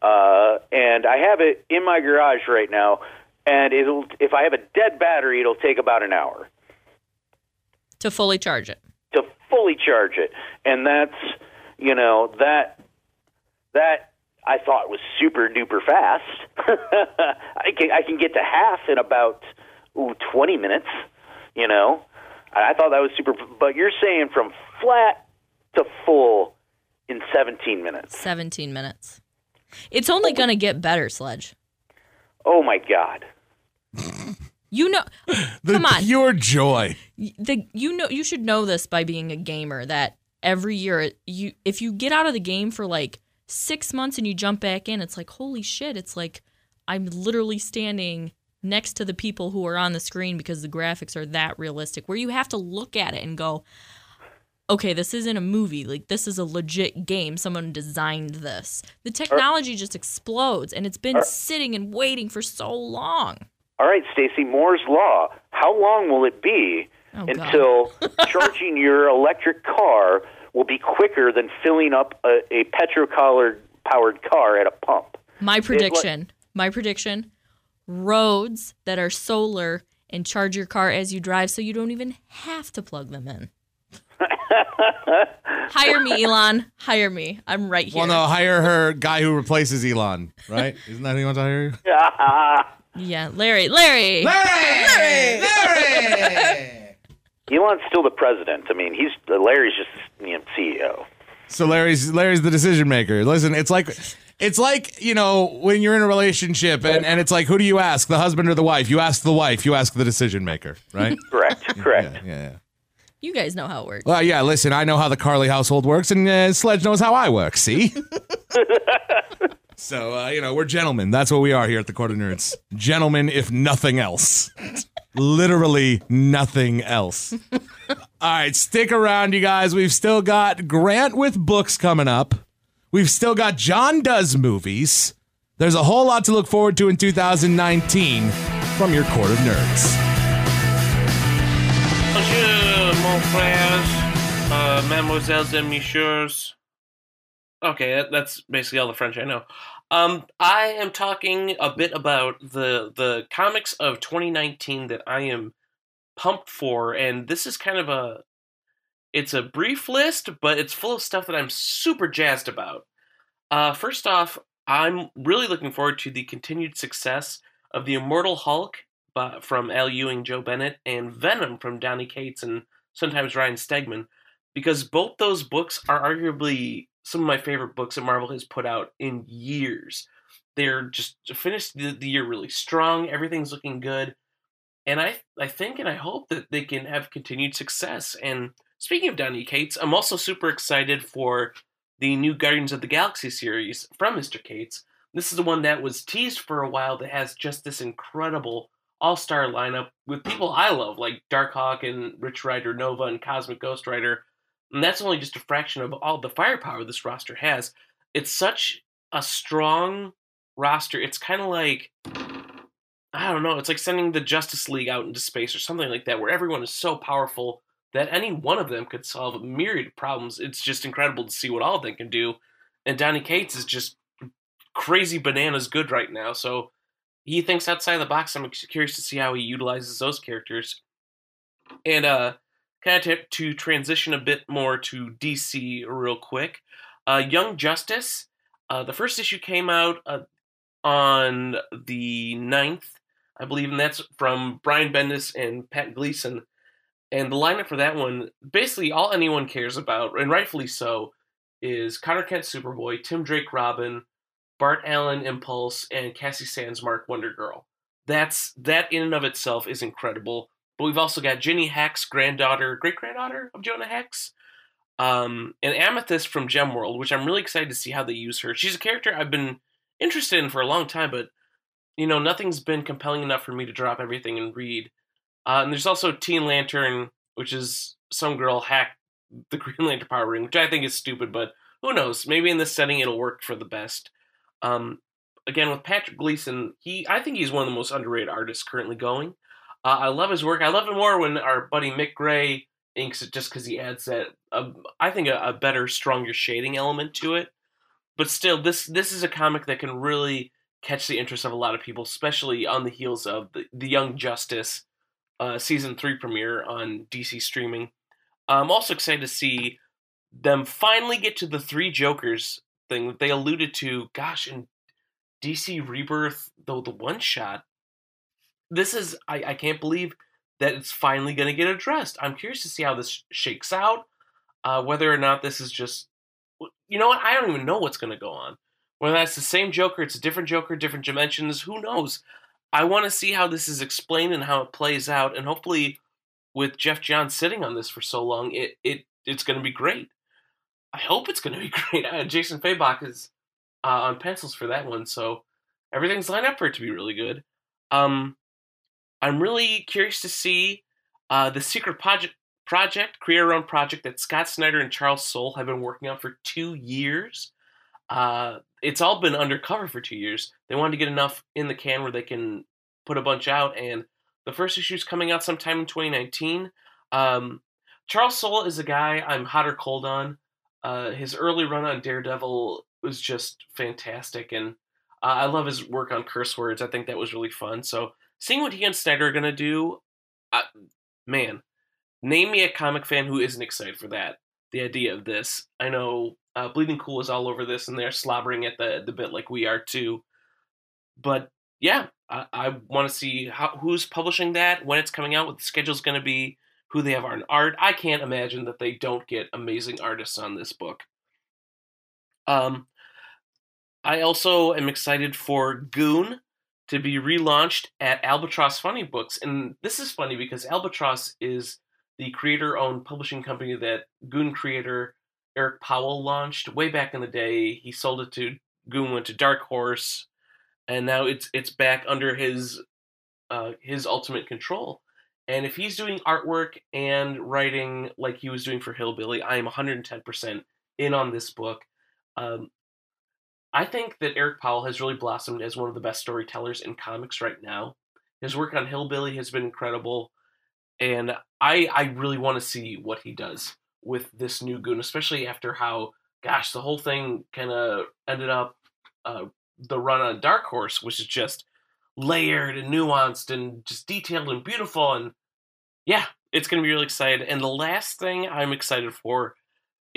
S3: uh, and I have it in my garage right now. And it'll if I have a dead battery, it'll take about an hour
S2: to fully charge it.
S3: to fully charge it, and that's you know that that I thought was super duper fast. I can I can get to half in about ooh, twenty minutes. You know, I I thought that was super. But you're saying from flat to full in 17 minutes.
S2: 17 minutes. It's only going to get better, Sledge.
S3: Oh my God!
S2: You know,
S1: The
S2: come on.
S1: pure joy.
S2: the you know you should know this by being a gamer that every year you if you get out of the game for like six months and you jump back in it's like holy shit it's like i'm literally standing next to the people who are on the screen because the graphics are that realistic where you have to look at it and go okay this isn't a movie. Like this is a legit game. Someone designed this. The technology just explodes and it's been sitting and waiting for so long.
S3: All right, Stacey, Moore's law. How long will it be
S2: Oh,
S3: until charging your electric car will be quicker than filling up a, a petrol powered car at a pump?
S2: My prediction, my prediction, roads that are solar and charge your car as you drive so you don't even have to plug them in. Hire me, Elon. Hire me. I'm right here.
S1: Well, no, hire her guy who replaces Elon, right? Isn't that who you want to hire?
S2: Yeah, Larry. Larry.
S1: Larry! Larry!
S3: Elon's still the president. I mean, he's Larry's just you know, CEO.
S1: So Larry's Larry's the decision maker. Listen, it's like it's like, you know, when you're in a relationship and, and it's like who do you ask? The husband or the wife? You ask the wife, you ask the decision maker, right?
S3: Correct. Correct.
S1: yeah, yeah, yeah.
S2: You guys know how it works.
S1: Well, yeah, listen, I know how the Carly household works and uh, Sledge knows how I work, see? so, uh, you know, we're gentlemen. That's what we are here at the Court of Nerds. Gentlemen, if nothing else. Literally nothing else. All right, stick around, you guys. We've still got Grant with books coming up. We've still got Jon Does movies. There's a whole lot to look forward to in 2019 from your Court of Nerds.
S4: Bonjour, mon frères, uh, mademoiselles et messieurs. Okay, that, that's basically all the French I know. Um, I am talking a bit about the the comics of 2019 that I am pumped for, and this is kind of a it's a brief list, but it's full of stuff that I'm super jazzed about. Uh, first off, I'm really looking forward to the continued success of the Immortal Hulk by, from Al Ewing, Joe Bennett, and Venom from Donny Cates and sometimes Ryan Stegman, because both those books are arguably some of my favorite books that Marvel has put out in years. They're just finished the, the year really strong. Everything's looking good, and I I think and I hope that they can have continued success. And speaking of Donny Cates, I'm also super excited for the new Guardians of the Galaxy series from Mr. Cates. This is the one that was teased for a while that has just this incredible all-star lineup with people I love like Darkhawk and Rich Rider Nova and Cosmic Ghost Rider. And that's only just a fraction of all the firepower this roster has. It's such a strong roster. It's kind of like I don't know, it's like sending the Justice League out into space or something like that where everyone is so powerful that any one of them could solve a myriad of problems. It's just incredible to see what all of them can do. And Donny Cates is just crazy bananas good right now. So he thinks outside the box. I'm curious to see how he utilizes those characters. And uh, kind of to, to transition a bit more to DC real quick. Uh, Young Justice. Uh, the first issue came out uh, on the 9th, I believe, and that's from Brian Bendis and Pat Gleason. And the lineup for that one, basically all anyone cares about, and rightfully so, is Connor Kent Superboy, Tim Drake Robin, Bart Allen Impulse, and Cassie Sandsmark Wonder Girl. that's that in and of itself is incredible. But we've also got Ginny Hex, granddaughter, great granddaughter of Jonah Hex, um, and Amethyst from Gemworld, which I'm really excited to see how they use her. She's a character I've been interested in for a long time, but you know nothing's been compelling enough for me to drop everything and read. Uh, and there's also Teen Lantern, which is some girl hacked the Green Lantern power ring, which I think is stupid, but who knows? Maybe in this setting it'll work for the best. Um, again, with Patrick Gleason, he I think he's one of the most underrated artists currently going. Uh, I love his work. I love it more when our buddy Mick Gray inks it just because he adds that uh, I think a, a, better, stronger shading element to it. But still, this this is a comic that can really catch the interest of a lot of people, especially on the heels of the, the Young Justice uh, season three premiere on DC streaming. I'm also excited to see them finally get to the three Jokers thing that they alluded to. Gosh, in DC Rebirth, though the one shot, this is I, I can't believe that it's finally going to get addressed. I'm curious to see how this shakes out. Uh, whether or not this is just, you know what? I don't even know what's going to go on. Whether that's the same Joker, it's a different Joker, different dimensions. Who knows? I want to see how this is explained and how it plays out, and hopefully, with Geoff Johns sitting on this for so long, it it it's going to be great. I hope it's going to be great. Uh, Jason Fabok is uh, on pencils for that one, so everything's lined up for it to be really good. Um, I'm really curious to see uh, the secret project project, creator owned project that Scott Snyder and Charles Soule have been working on for two years. Uh, it's all been undercover for two years. They wanted to get enough in the can where they can put a bunch out, and the first issue is coming out sometime in 2019. Um, Charles Soule is a guy I'm hot or cold on. Uh, his early run on Daredevil was just fantastic, and uh, I love his work on curse words. I think that was really fun. So seeing what he and Snyder are gonna do, uh, man, name me a comic fan who isn't excited for that. The idea of this, I know uh, Bleeding Cool is all over this, and they're slobbering at the the bit like we are too. But yeah, I, I want to see how who's publishing that, when it's coming out, what the schedule's to be, who they have on art. I can't imagine that they don't get amazing artists on this book. Um, I also am excited for Goon to be relaunched at Albatross Funny Books, and this is funny because Albatross is the creator-owned publishing company that Goon creator Eric Powell launched way back in the day. He sold it to Goon went to Dark Horse, and now it's it's back under his uh, his ultimate control. And if he's doing artwork and writing like he was doing for Hillbilly, I am 110% in on this book. Um, I think that Eric Powell has really blossomed as one of the best storytellers in comics right now. His work on Hillbilly has been incredible, and I I really want to see what he does with this new Goon, especially after how gosh the whole thing kind of ended up. Uh, the run on Dark Horse, which is just layered and nuanced and just detailed and beautiful, and yeah, it's gonna be really exciting. And the last thing I'm excited for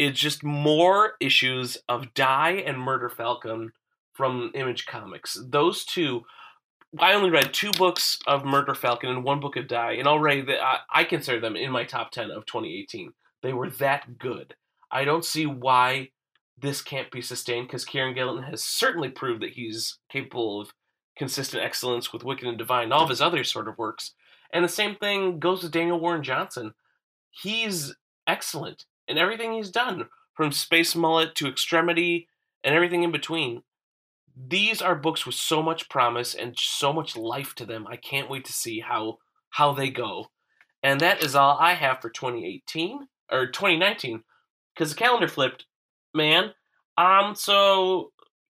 S4: is just more issues of Die and Murder Falcon from Image Comics. Those two I only read two books of Murder Falcon and one book of Die, and already the, I, I, consider them in my top 10 of 2018. They were that good. I don't see why this can't be sustained because Kieron Gillen has certainly proved that he's capable of consistent excellence with Wicked and Divine and all of his other sort of works. And the same thing goes with Daniel Warren Johnson. He's excellent in everything he's done, from Space Mullet to Extremity and everything in between these are books with so much promise and so much life to them. I can't wait to see how how they go. And that is all I have for 2018 or 2019 because the calendar flipped, man. Um, so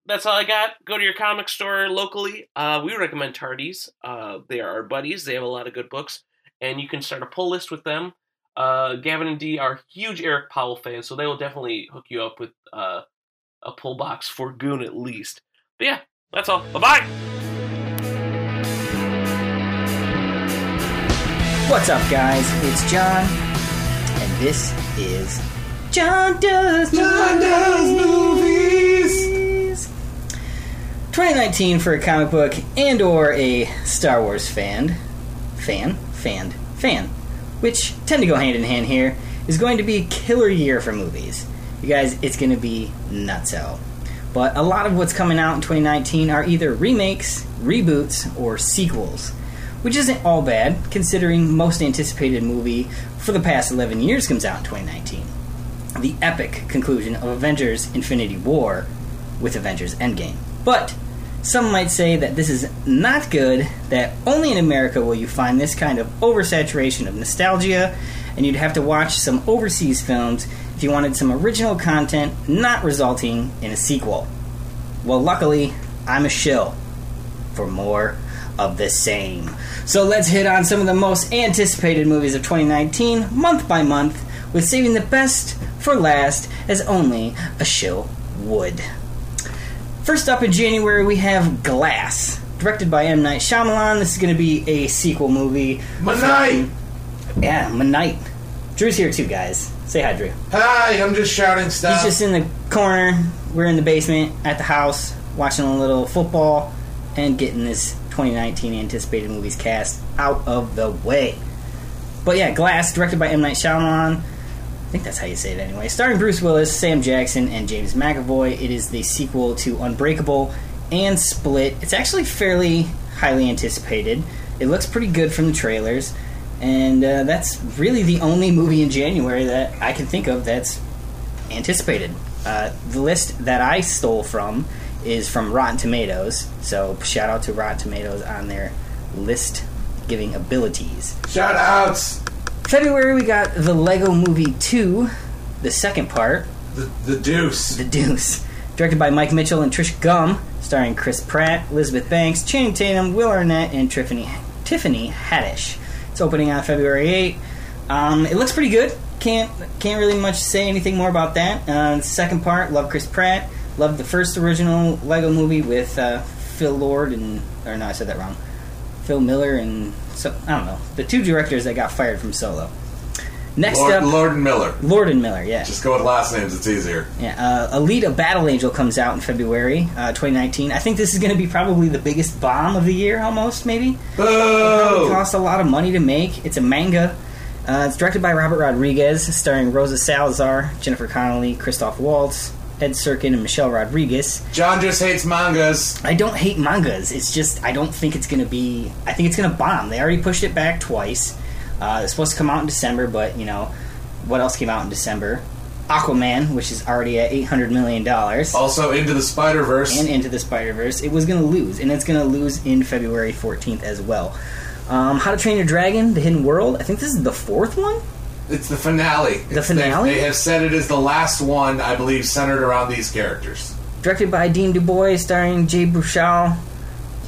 S4: that's all I got. Go to your comic store locally. Uh, we recommend Tardies. Uh, they are our buddies. They have a lot of good books, and you can start a pull list with them. Uh, Gavin and Dee are huge Eric Powell fans, so they will definitely hook you up with uh, a pull box for Goon at least. But yeah, that's all. Bye bye.
S5: What's up, guys? It's Jon, and this is Jon Does Jon Does Movies. 2019 for a comic book and or a Star Wars fan, fan, fan, fan, which tend to go hand in hand here, is going to be a killer year for movies. You guys, it's going to be nutso. But a lot of what's coming out in 2019 are either remakes, reboots, or sequels, which isn't all bad considering most anticipated movie for the past 11 years comes out in 2019. The epic conclusion of Avengers Infinity War with Avengers Endgame. But some might say that this is not good, that only in America will you find this kind of oversaturation of nostalgia, and you'd have to watch some overseas films if you wanted some original content not resulting in a sequel. Well, luckily, I'm a shill for more of the same. So let's hit on some of the most anticipated movies of 2019, month by month, with saving the best for last, as only a shill would. First up in January, we have Glass, directed by M. Night Shyamalan. This is going to be a sequel movie.
S1: Manite!
S5: Yeah, Manite. Drew's here too, guys. Say hi, Drew.
S1: Hi, I'm just shouting stuff.
S5: He's just in the corner. We're in the basement at the house watching a little football and getting this 2019 anticipated movies cast out of the way. But yeah, Glass, directed by M. Night Shyamalan. I think that's how you say it anyway. Starring Bruce Willis, Sam Jackson, and James McAvoy. It is the sequel to Unbreakable and Split. It's actually fairly highly anticipated. It looks pretty good from the trailers. And uh, that's really the only movie in January that I can think of that's anticipated. Uh, the list that I stole from is from Rotten Tomatoes. So shout out to Rotten Tomatoes on their list giving abilities.
S1: Shout outs!
S5: February we got the Lego Movie 2, the second part,
S1: The, the deuce.
S5: The Deuce, directed by Mike Mitchell and Trish Gum, starring Chris Pratt, Elizabeth Banks, Channing Tatum, Will Arnett, and Tiffany Tiffany Haddish. It's opening on February 8. Um, it looks pretty good. Can't can't really much say anything more about that. Uh, second part, love Chris Pratt. Love the first original Lego movie with uh, Phil Lord and or no, I said that wrong. Phil Miller and so I don't know the two directors that got fired from Solo. Next
S6: Lord,
S5: up,
S6: Lord and Miller.
S5: Lord and Miller. Yeah,
S6: Just go with last names, it's easier.
S5: yeah, uh, Alita Battle Angel comes out in February uh, 2019. I think this is going to be probably the biggest bomb of the year, almost maybe. Probably
S6: Boo!
S5: cost a lot of money to make. It's a manga. Uh, it's directed by Robert Rodriguez, starring Rosa Salazar, Jennifer Connelly, Christoph Waltz, Ed Serkin, and Michelle Rodriguez.
S6: Jon just hates mangas.
S5: I don't hate mangas. It's just I don't think it's going to be. I think it's going to bomb. They already pushed it back twice. Uh, it's supposed to come out in December, but you know what else came out in December? Aquaman, which is already at eight hundred million dollars.
S6: Also, Into the Spider Verse.
S5: and Into the Spider Verse, it was going to lose, and it's going to lose in February 14th as well. Um, How to Train Your Dragon: The Hidden World. I think this is the fourth one.
S6: It's the finale.
S5: The
S6: It's-
S5: finale?
S6: They, they have said it is the last one, I believe, centered around these characters.
S5: Directed by Dean Du Bois, starring Jay Baruchel,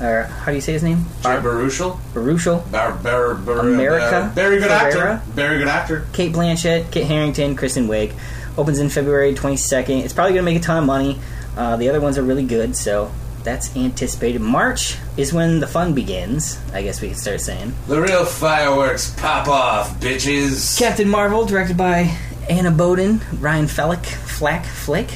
S5: or how do you say his name?
S6: Jay Baruchel?
S5: Baruchel.
S6: Bar, bar, bar,
S5: America
S6: very good
S5: Ferrera?
S6: actor. Very good actor.
S5: Cate Blanchett, Kit Harington, Kristen Wiig. Opens in February 22nd. It's probably going to make a ton of money. Uh, the other ones are really good, so that's anticipated. March is when the fun begins. I guess we can start saying.
S6: The real fireworks pop off, bitches.
S5: Captain Marvel, directed by Anna Boden, Ryan Fleck, Flack, Flick,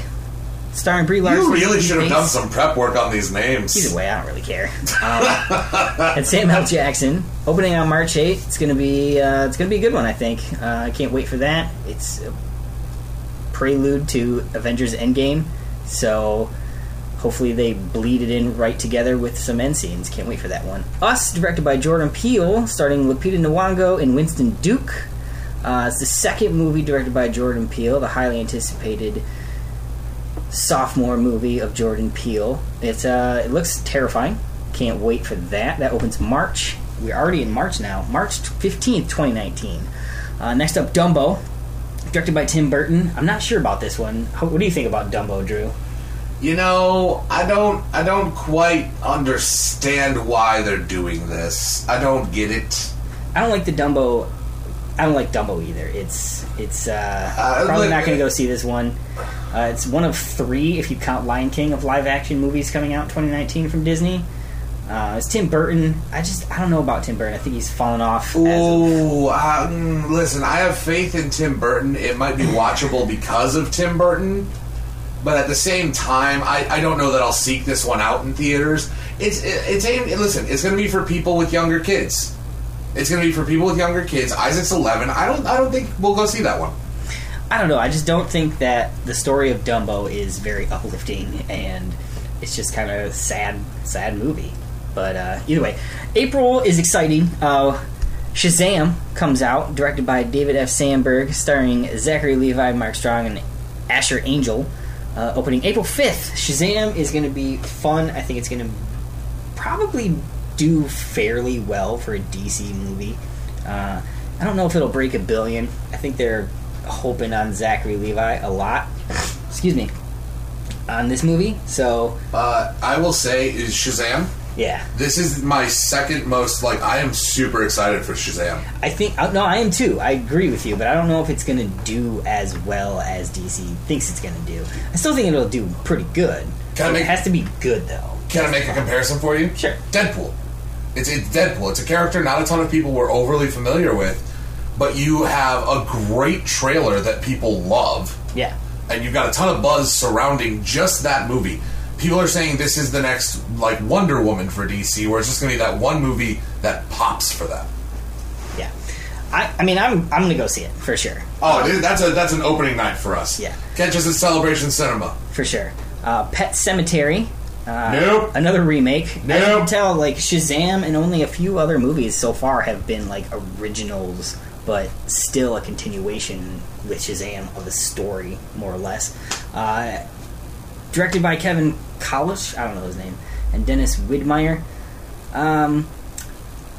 S5: starring Brie Larson.
S6: You really should have done some prep work on these names.
S5: Either way, I don't really care. Um, and Sam L. Jackson opening on March 8th. It's gonna be uh, it's gonna be a good one. I think. Uh, I can't wait for that. It's a prelude to Avengers Endgame, so hopefully they bleed it in right together with some end scenes. Can't wait for that one. Us, directed by Jordan Peele, starring Lupita Nyong'o and Winston Duke. Uh, it's the second movie directed by Jordan Peele, the highly anticipated sophomore movie of Jordan Peele. It's uh, it looks terrifying. Can't wait for that. That opens March. We're already in March now. March fifteenth, twenty nineteen. Uh, next up, Dumbo, directed by Tim Burton. I'm not sure about this one. How, what do you think about Dumbo, Drew?
S6: You know, I don't I don't quite understand why they're doing this. I don't get it.
S5: I don't like the Dumbo. I don't like Dumbo either. It's it's uh,
S6: Uh,
S5: probably not going to go see this one. Uh, it's one of three, if you count Lion King, of live action movies coming out in 2019 from Disney. Uh, it's Tim Burton. I just I don't know about Tim Burton. I think he's fallen off.
S6: Ooh, um, listen, I have faith in Tim Burton. It might be watchable because of Tim Burton, but at the same time, I, I don't know that I'll seek this one out in theaters. It's it's aimed. Listen, it's going to be for people with younger kids. It's going to be for people with younger kids. Isaac's eleven. I don't I don't think we'll go see that one.
S5: I don't know. I just don't think that the story of Dumbo is very uplifting, and it's just kind of a sad, sad movie. But uh, either way, April is exciting. Uh, Shazam comes out, directed by David F. Sandberg, starring Zachary Levi, Mark Strong, and Asher Angel. Uh, opening April 5th. Shazam is going to be fun. I think it's going to probably do fairly well for a DC movie. Uh, I don't know if it'll break a billion. I think they're hoping on Zachary Levi a lot. Excuse me. On this movie. So,
S1: Uh, I will say is Shazam.
S5: Yeah.
S1: This is my second most like I am super excited for Shazam.
S5: I think uh, no, I am too. I agree with you, but I don't know if it's going to do as well as DC thinks it's going to do. I still think it'll do pretty good.
S1: Can I
S5: it
S1: make-
S5: has to be good though.
S1: Can I make a comparison for you?
S5: Sure.
S1: Deadpool. It's it's Deadpool. It's a character not a ton of people were overly familiar with, but you have a great trailer that people love,
S5: Yeah.
S1: and you've got a ton of buzz surrounding just that movie. People are saying this is the next like Wonder Woman for DC, where it's just going to be that one movie that pops for them.
S5: Yeah. I, I mean, I'm I'm going to go see it for sure.
S1: Oh, dude, that's a that's an opening night for us.
S5: Yeah.
S1: catch us at Celebration Cinema.
S5: for sure. Uh, Pet Sematary. Uh,
S1: Nope.
S5: Another remake.
S1: Nope.
S5: can tell, like Shazam and only a few other movies so far have been like originals, but still a continuation with Shazam of the story, more or less. Uh, directed by Kevin Kalish, I don't know his name, and Dennis Widmyer. Um,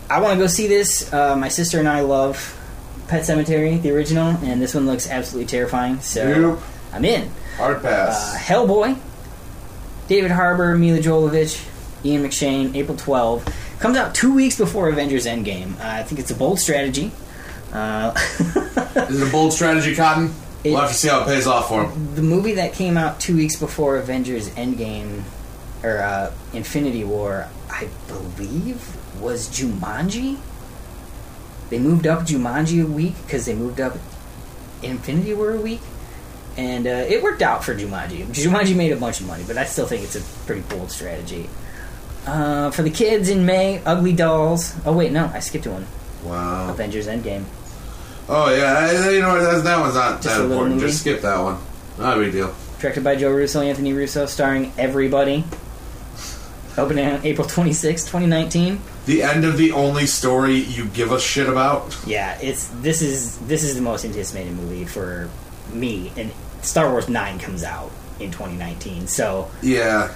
S5: I want to go see this. Uh, my sister and I love Pet Sematary, the original, and this one looks absolutely terrifying. So
S1: Nope.
S5: I'm in.
S1: Hard
S5: Uh,
S1: pass.
S5: Hellboy, David Harbour, Milla Jovovich, Ian McShane, April 12. Comes out two weeks before Avengers Endgame. Uh, I think it's a bold strategy. Uh,
S1: is it a bold strategy, Cotton?
S5: It-
S1: we'll have to see how it pays off for him.
S5: the movie that came out two weeks before Avengers Endgame, or uh, Infinity War, I believe, was Jumanji. They moved up Jumanji a week because they moved up Infinity War a week. And uh, it worked out for Jumanji. Jumanji made a bunch of money, but I still think it's a pretty bold strategy. Uh, for the kids in May, Ugly Dolls. Oh, wait, no, I skipped one.
S1: Wow.
S5: Avengers Endgame.
S1: Oh yeah, I- you know what, that, that one's not
S5: Just a
S1: that
S5: little
S1: important.
S5: movie?
S1: Just skip that one. Not a big deal.
S5: Directed by Joe Russo, Anthony Russo, starring everybody. Opening on April 26, 2019.
S1: The end of the only story you give a shit about.
S5: Yeah, it's this is this is the most anticipated movie for me, and Star Wars Nine comes out in 2019. So
S1: Yeah,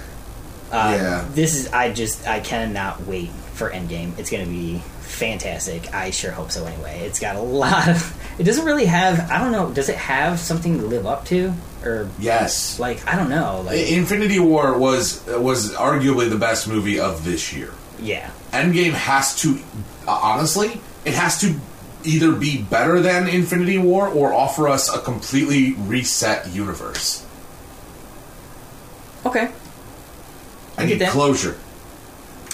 S5: uh,
S1: Yeah.
S5: this is I just I cannot wait for Endgame. It's going to be fantastic. I sure hope so. Anyway, it's got a lot of. It doesn't really have. I don't know. Does it have something to live up to, or
S1: yes.
S5: like I don't know. Like
S1: Infinity War was was arguably the best movie of this year.
S5: yeah,
S1: Endgame has to, uh, honestly, it has to either be better than Infinity War or offer us a completely reset universe.
S5: okay.
S1: I,
S5: I get
S1: need
S5: that.
S1: closure.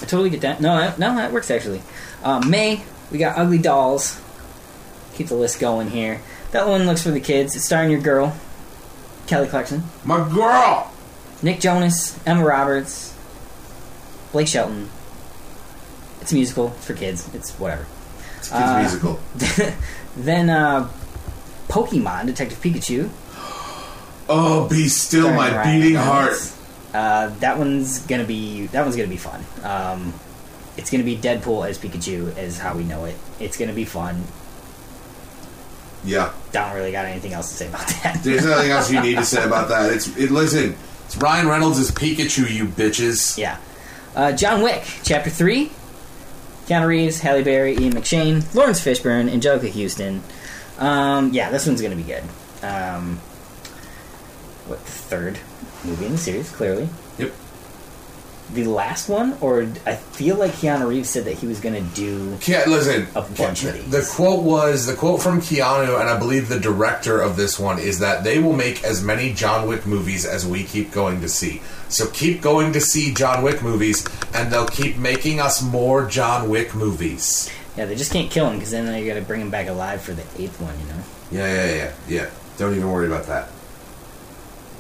S5: I totally get that. No, no, that works actually. Uh, May, we got Ugly Dolls. Keep the list going here. That one looks for the kids. It's starring your girl, Kelly Clarkson,
S1: My girl.
S5: Nick Jonas, Emma Roberts, Blake Shelton. It's a musical it's for kids. It's whatever.
S1: It's a kids
S5: Uh,
S1: musical.
S5: then uh, Pokemon Detective Pikachu.
S1: Oh, be still my
S5: Ryan
S1: beating
S5: Reynolds.
S1: heart.
S5: Uh, that one's gonna be that one's gonna be fun. Um, it's gonna be Deadpool as Pikachu, is how we know it. It's gonna be fun.
S1: Yeah.
S5: Don't really got anything else to say about that.
S1: There's nothing else you need to say about that. It's it. Listen, it's Ryan Reynolds as Pikachu. You bitches.
S5: yeah. Uh, John Wick, Chapter 3. Keanu Reeves, Halle Berry, Ian McShane, Laurence Fishburne, Anjelica Huston. Um, yeah, this one's going to be good. Um, what, the third movie in the series, clearly.
S1: Yep.
S5: The last one, or I feel like Keanu Reeves said that he was going to do.
S1: Ke- listen,
S5: A bunch of these.
S1: the quote was the quote from Keanu, and I believe the director of this one is that they will make as many John Wick movies as we keep going to see. So keep going to see John Wick movies, and they'll keep making us more John Wick movies.
S5: Yeah, they just can't kill him because then they got to bring him back alive for the eighth one, you know?
S1: Yeah, yeah, yeah, yeah. Don't even worry about that.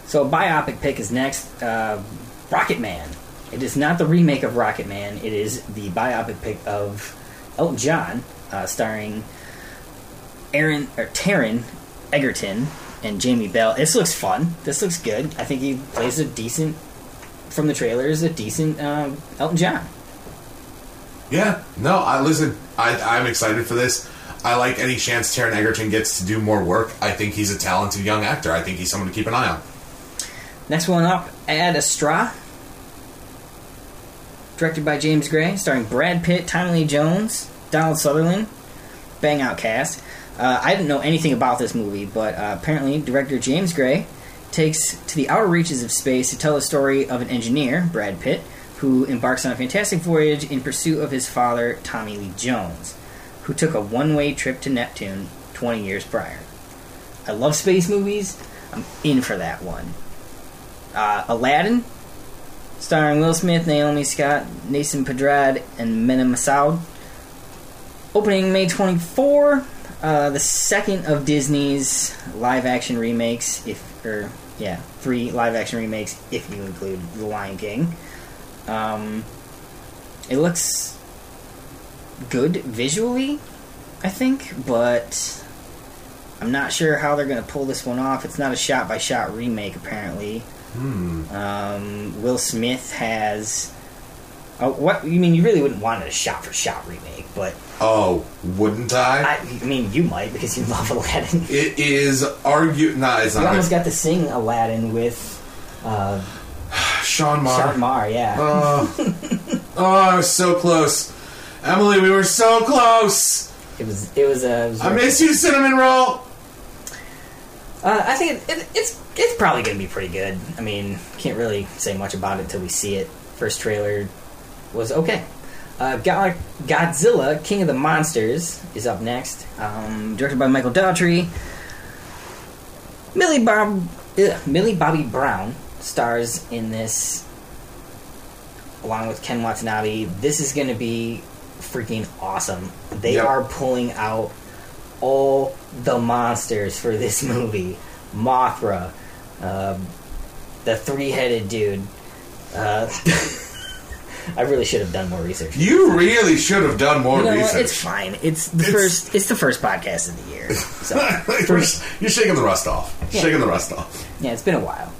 S5: So, a biopic pick is next uh, Rocket Man. It is not the remake of Rocket Man, it is the biopic pick of Elton John, uh, starring Aaron or Taron Egerton, and Jamie Bell. This looks fun. This looks good. I think he plays a decent, from the trailers, a decent um, Elton John.
S1: Yeah, no, I listen. I, I'm excited for this. I like any chance Taron Egerton gets to do more work. I think he's a talented young actor. I think he's someone to keep an eye on.
S5: Next one up, Ad Astra. Directed by James Gray, starring Brad Pitt, Tommy Lee Jones, Donald Sutherland. Bang out cast. Uh, I didn't know anything about this movie, but uh, apparently, director James Gray takes to the outer reaches of space to tell the story of an engineer, Brad Pitt, who embarks on a fantastic voyage in pursuit of his father, Tommy Lee Jones, who took a one way trip to Neptune 20 years prior. I love space movies. I'm in for that one. Uh, Aladdin, starring Will Smith, Naomi Scott, Nathan Pedrad, and Mena Massoud. Opening May 24, uh, the second of Disney's live action remakes, if or yeah, three live action remakes if you include The Lion King. Um, it looks good visually, I think, but I'm not sure how they're going to pull this one off. It's not a shot by shot remake, apparently. Um, Will Smith has. Oh, what you mean? You really wouldn't want a shot for shot remake, but
S1: Oh, wouldn't I?
S5: I, I mean, you might because you love Aladdin.
S1: it is argue. Nah, it's
S5: You
S1: not.
S5: almost got to sing Aladdin with uh,
S1: Sean Marr.
S5: Sean Marr, yeah.
S1: Oh, oh, I was so close. Emily, we were so close.
S5: it was. It was. Uh, it
S1: I miss you, cinnamon roll.
S5: Uh, I think it, it, it's it's probably going to be pretty good. I mean, can't really say much about it until we see it. First trailer was okay. Uh, Go- Godzilla, King of the Monsters, is up next. Um, directed by Michael Daughtry. Millie Bob, ugh, Millie Bobby Brown stars in this, along with Ken Watanabe. This is going to be freaking awesome. They
S1: Yep.
S5: are pulling out all the monsters for this movie. Mothra, um, the three-headed dude. Uh, I really should have done more research.
S1: You really should have done more
S5: You know,
S1: research.
S5: it's fine. It's the
S1: It's-
S5: first. It's the first podcast of the year. So
S1: You're you're shaking the rust off.
S5: Yeah.
S1: Shaking the rust off.
S5: yeah, it's been a while.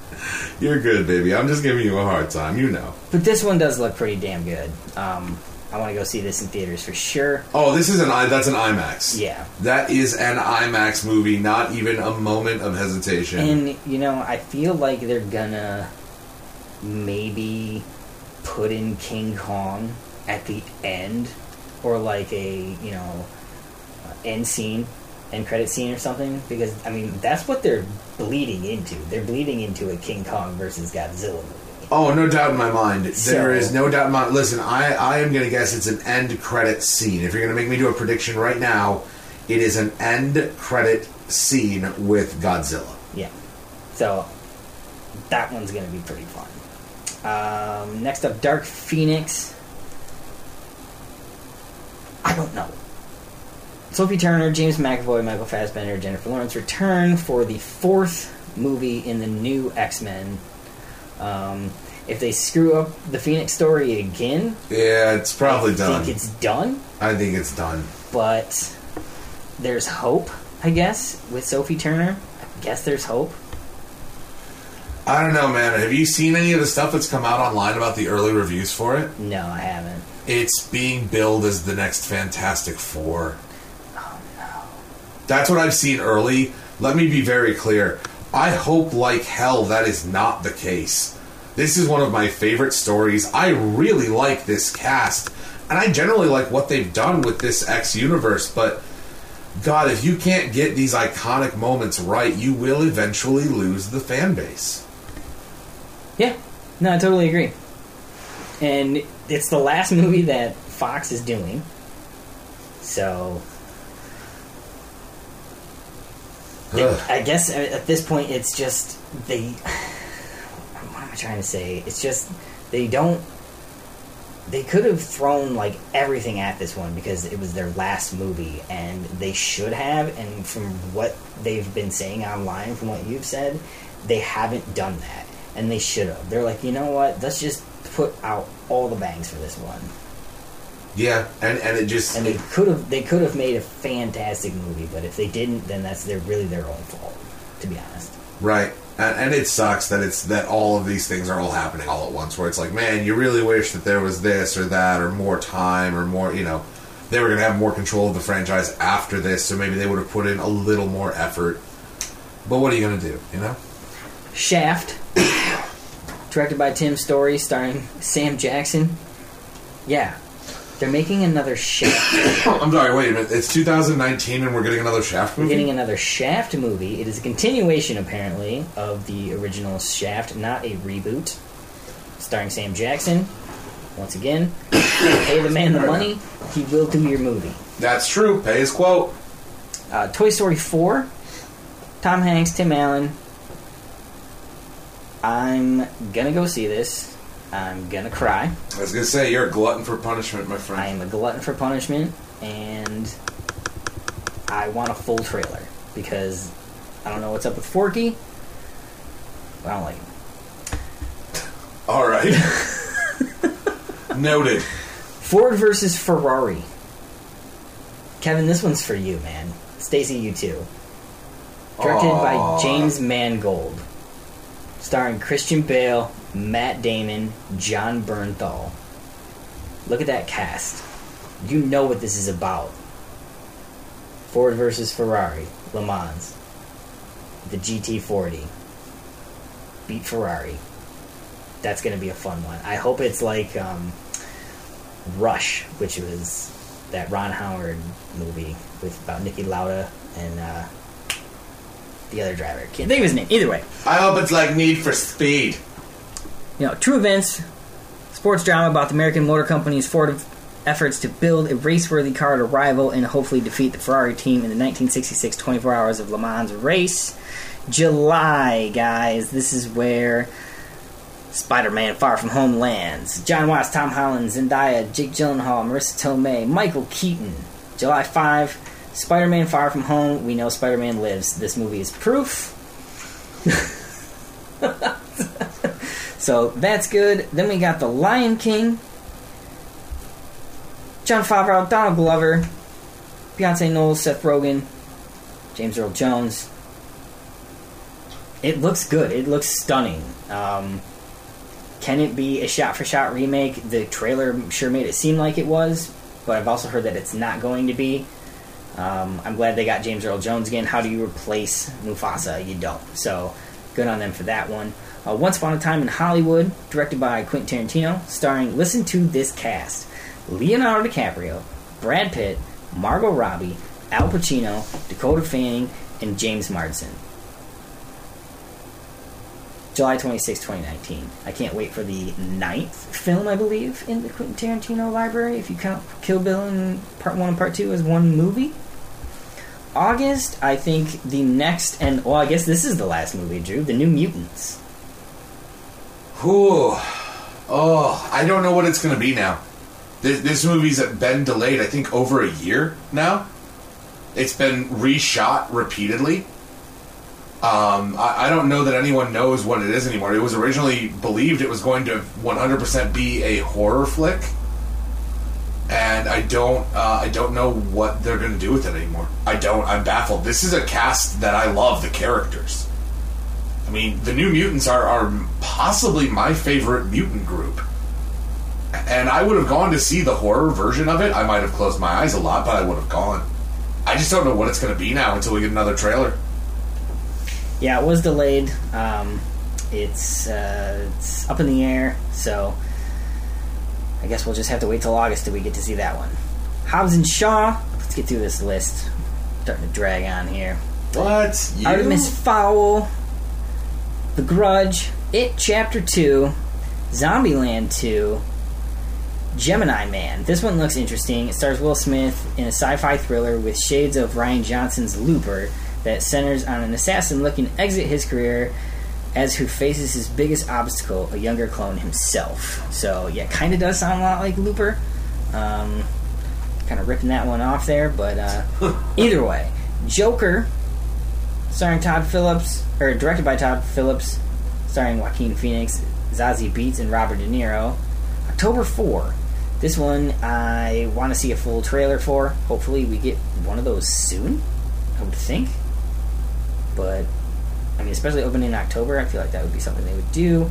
S1: You're good, baby. I'm just giving you a hard time. You know.
S5: But this one does look pretty damn good. Um, I want to go see this in theaters for sure.
S1: Oh, this is an I. That's an IMAX.
S5: Yeah.
S1: That is an IMAX movie. Not even a moment of hesitation.
S5: And you know, I feel like they're gonna maybe put in King Kong at the end, or like a you know end scene, end credit scene or something. Because I mean, that's what they're bleeding into. They're bleeding into a King Kong versus Godzilla movie.
S1: Oh, no doubt in my mind.
S5: So-
S1: there is no doubt in my Listen, I, I am going to guess it's an end credit scene. If you're going to make me do a prediction right now, it is an end credit scene with Godzilla.
S5: Yeah. So that one's gonna be pretty fun. Um, next up, Dark Phoenix. I don't know. Sophie Turner, James McAvoy, Michael Fassbender, Jennifer Lawrence return for the fourth movie in the new X Men. Um, if they screw up the Phoenix story again,
S1: Yeah, it's probably
S5: I
S1: done.
S5: think it's done.
S1: I think it's done.
S5: But there's hope, I guess, with Sophie Turner. I guess there's hope.
S1: I don't know, man. Have you seen any of the stuff that's come out online about the early reviews for it?
S5: No, I haven't.
S1: It's being billed as the next Fantastic Four.
S5: Oh no.
S1: That's what I've seen early. Let me be very clear. I hope like hell that is not the case. This is one of my favorite stories. I really like this cast. And I generally like what they've done with this X universe, but God, if you can't get these iconic moments right, you will eventually lose the fan base.
S5: Yeah, no, I totally agree. And it's the last movie that Fox is doing. So I guess at at this point it's just they. What am I trying to say? It's just they don't. They could have thrown like everything at this one because it was their last movie, and they should have. And from what they've been saying online, from what you've said, they haven't done that, and they should have. They're like, you know what? Let's just put out all the bangs for this one,
S1: Yeah, and, and it just
S5: and they could have. They could have made a fantastic movie, but if they didn't, then that's they're really their own fault. to be honest.
S1: Right. And, and it sucks that it's that all of these things are all happening all at once. Where it's like, man, you really wish that there was this or that or more time or more. You know, they were going to have more control of the franchise after this, so maybe they would have put in a little more effort. But what are you going to do? You know.
S5: Shaft, directed by Tim Story, starring Sam Jackson. Yeah, they're making another Shaft.
S1: I'm sorry. Wait a minute. It's 2019 and we're getting another Shaft
S5: We're
S1: movie.
S5: getting another Shaft movie. It is a continuation, apparently, of the original Shaft, not a reboot. Starring Sam Jackson. Once again, pay the man the money, he will do your movie.
S1: That's true. Pay his quote.
S5: Uh, Toy Story 4, Tom Hanks, Tim Allen. I'm gonna go see this. I'm gonna cry.
S1: I was to say you're a glutton for punishment, my friend.
S5: I am a glutton for punishment, and I want a full trailer because I don't know what's up with Forky. But I don't like him.
S1: All right. Noted.
S5: Ford versus Ferrari. Kevin, this one's for you, man. Stacey, you too. Directed by James Mangold. Starring Christian Bale, Matt Damon, Jon Bernthal. Look at that cast. You know what this is about. Ford versus Ferrari, Le Mans. The GT40. Beat Ferrari. That's going to be a fun one. I hope it's like um, Rush, which was that Ron Howard movie with about Niki Lauda and uh, the other driver. Can't think of his name. Either way,
S1: I hope it's like Need for Speed.
S5: You know, true events, sports drama about the American Motor Company's Ford efforts to build a race-worthy car to rival and hopefully defeat the Ferrari team in the 1966 24 Hours of Le Mans race. July, guys. This is where Spider-Man: Far From Home lands. Jon Watts, Tom Holland, Zendaya, Jake Gyllenhaal, Marisa Tomei, Michael Keaton. July 5, Spider-Man: Far From Home. We know Spider-Man lives. This movie is proof. so that's good. Then we got The Lion King. Jon Favreau, Donald Glover, Beyonce Knowles, Seth Rogen, James Earl Jones. It looks good. It looks stunning. Um, can it be a shot for shot remake? The trailer sure made it seem like it was, but I've also heard that it's not going to be. Um, I'm glad they got James Earl Jones again. How do you replace Mufasa? You don't. So, good on them for that one. Uh, Once Upon a Time in Hollywood, directed by Quentin Tarantino, starring, listen to this cast Leonardo DiCaprio, Brad Pitt, Margot Robbie, Al Pacino, Dakota Fanning, and James Marsden. July 26, 2019. I can't wait for the ninth film, I believe, in the Quentin Tarantino library, if you count Kill Bill and Part 1 and Part 2 as one movie. August, I think the next, and well, I guess this is the last movie, Drew, The New Mutants.
S1: Whew. Oh, I don't know what it's going to be now. This, this movie's been delayed, I think, over a year now. It's been reshot repeatedly. Um, I, I don't know that anyone knows what it is anymore. It was originally believed it was going to 100% be a horror flick, and I don't, uh, I don't know what they're going to do with it anymore. I don't. I'm baffled. This is a cast that I love. The characters. I mean, the New Mutants are, are possibly my favorite mutant group. And I would have gone to see the horror version of it. I might have closed my eyes a lot, but I would have gone. I just don't know what it's going to be now until we get another trailer.
S5: Yeah, it was delayed. Um, it's uh, it's up in the air, so I guess we'll just have to wait till August till we get to see that one. Hobbs and Shaw. Let's get through this list. Starting to drag on here.
S1: What? You?
S5: Artemis Fowl, The Grudge, It Chapter 2, Zombieland 2, Gemini Man. This one looks interesting. It stars Will Smith in a sci fi thriller with shades of Rian Johnson's Looper that centers on an assassin looking to exit his career as who faces his biggest obstacle, a younger clone himself. So, yeah, kind of does sound a lot like Looper. Um, kind of ripping that one off there, but uh, either way. Joker, starring Todd Phillips, or directed by Todd Phillips, starring Joaquin Phoenix, Zazie Beetz, and Robert De Niro. October 4. This one I want to see a full trailer for. Hopefully, we get one of those soon, I would think. But I mean, especially opening in October, I feel like that would be something they would do.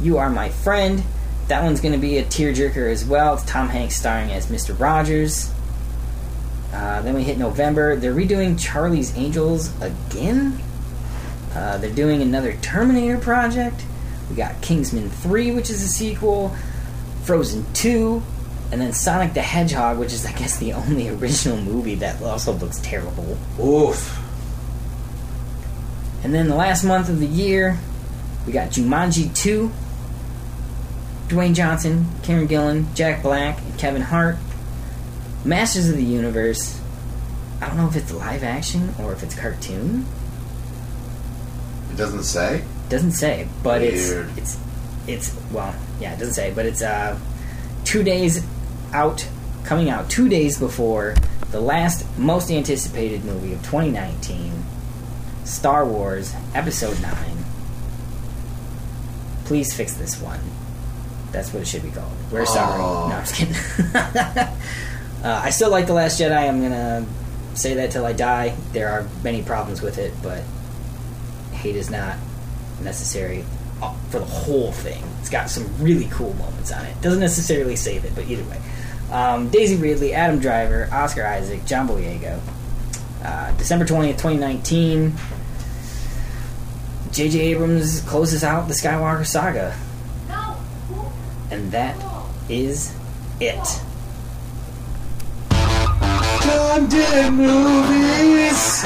S5: You Are My Friend. That one's going to be a tearjerker as well. It's Tom Hanks starring as Mr. Rogers. Uh, then we hit November. They're redoing Charlie's Angels again. Uh, they're doing another Terminator project. We got Kingsman 3, which is a sequel, Frozen 2, and then Sonic the Hedgehog, which is, I guess, the only original movie that also looks terrible.
S6: Oof.
S5: And then the last month of the year, we got Jumanji 2, Dwayne Johnson, Karen Gillan, Jack Black, and Kevin Hart. Masters of the Universe. I don't know if it's live action or if it's cartoon.
S6: It doesn't say.
S5: It doesn't say, but
S6: Weird.
S5: it's it's it's well, yeah, it doesn't say, but it's uh two days out, coming out two days before the last most anticipated movie of 2019, Star Wars Episode Nine. Please fix this one. That's what it should be called. We're sorry. No, I'm just kidding. uh, I still like The Last Jedi. I'm gonna say that till I die. There are many problems with it, but hate is not necessary uh, for the whole thing. It's got some really cool moments on it. Doesn't necessarily save it, but either way. Um, Daisy Ridley, Adam Driver, Oscar Isaac, John Boyega. Uh, December 20th, 2019. J.J. Abrams closes out the Skywalker saga. And that is it.
S6: London movies.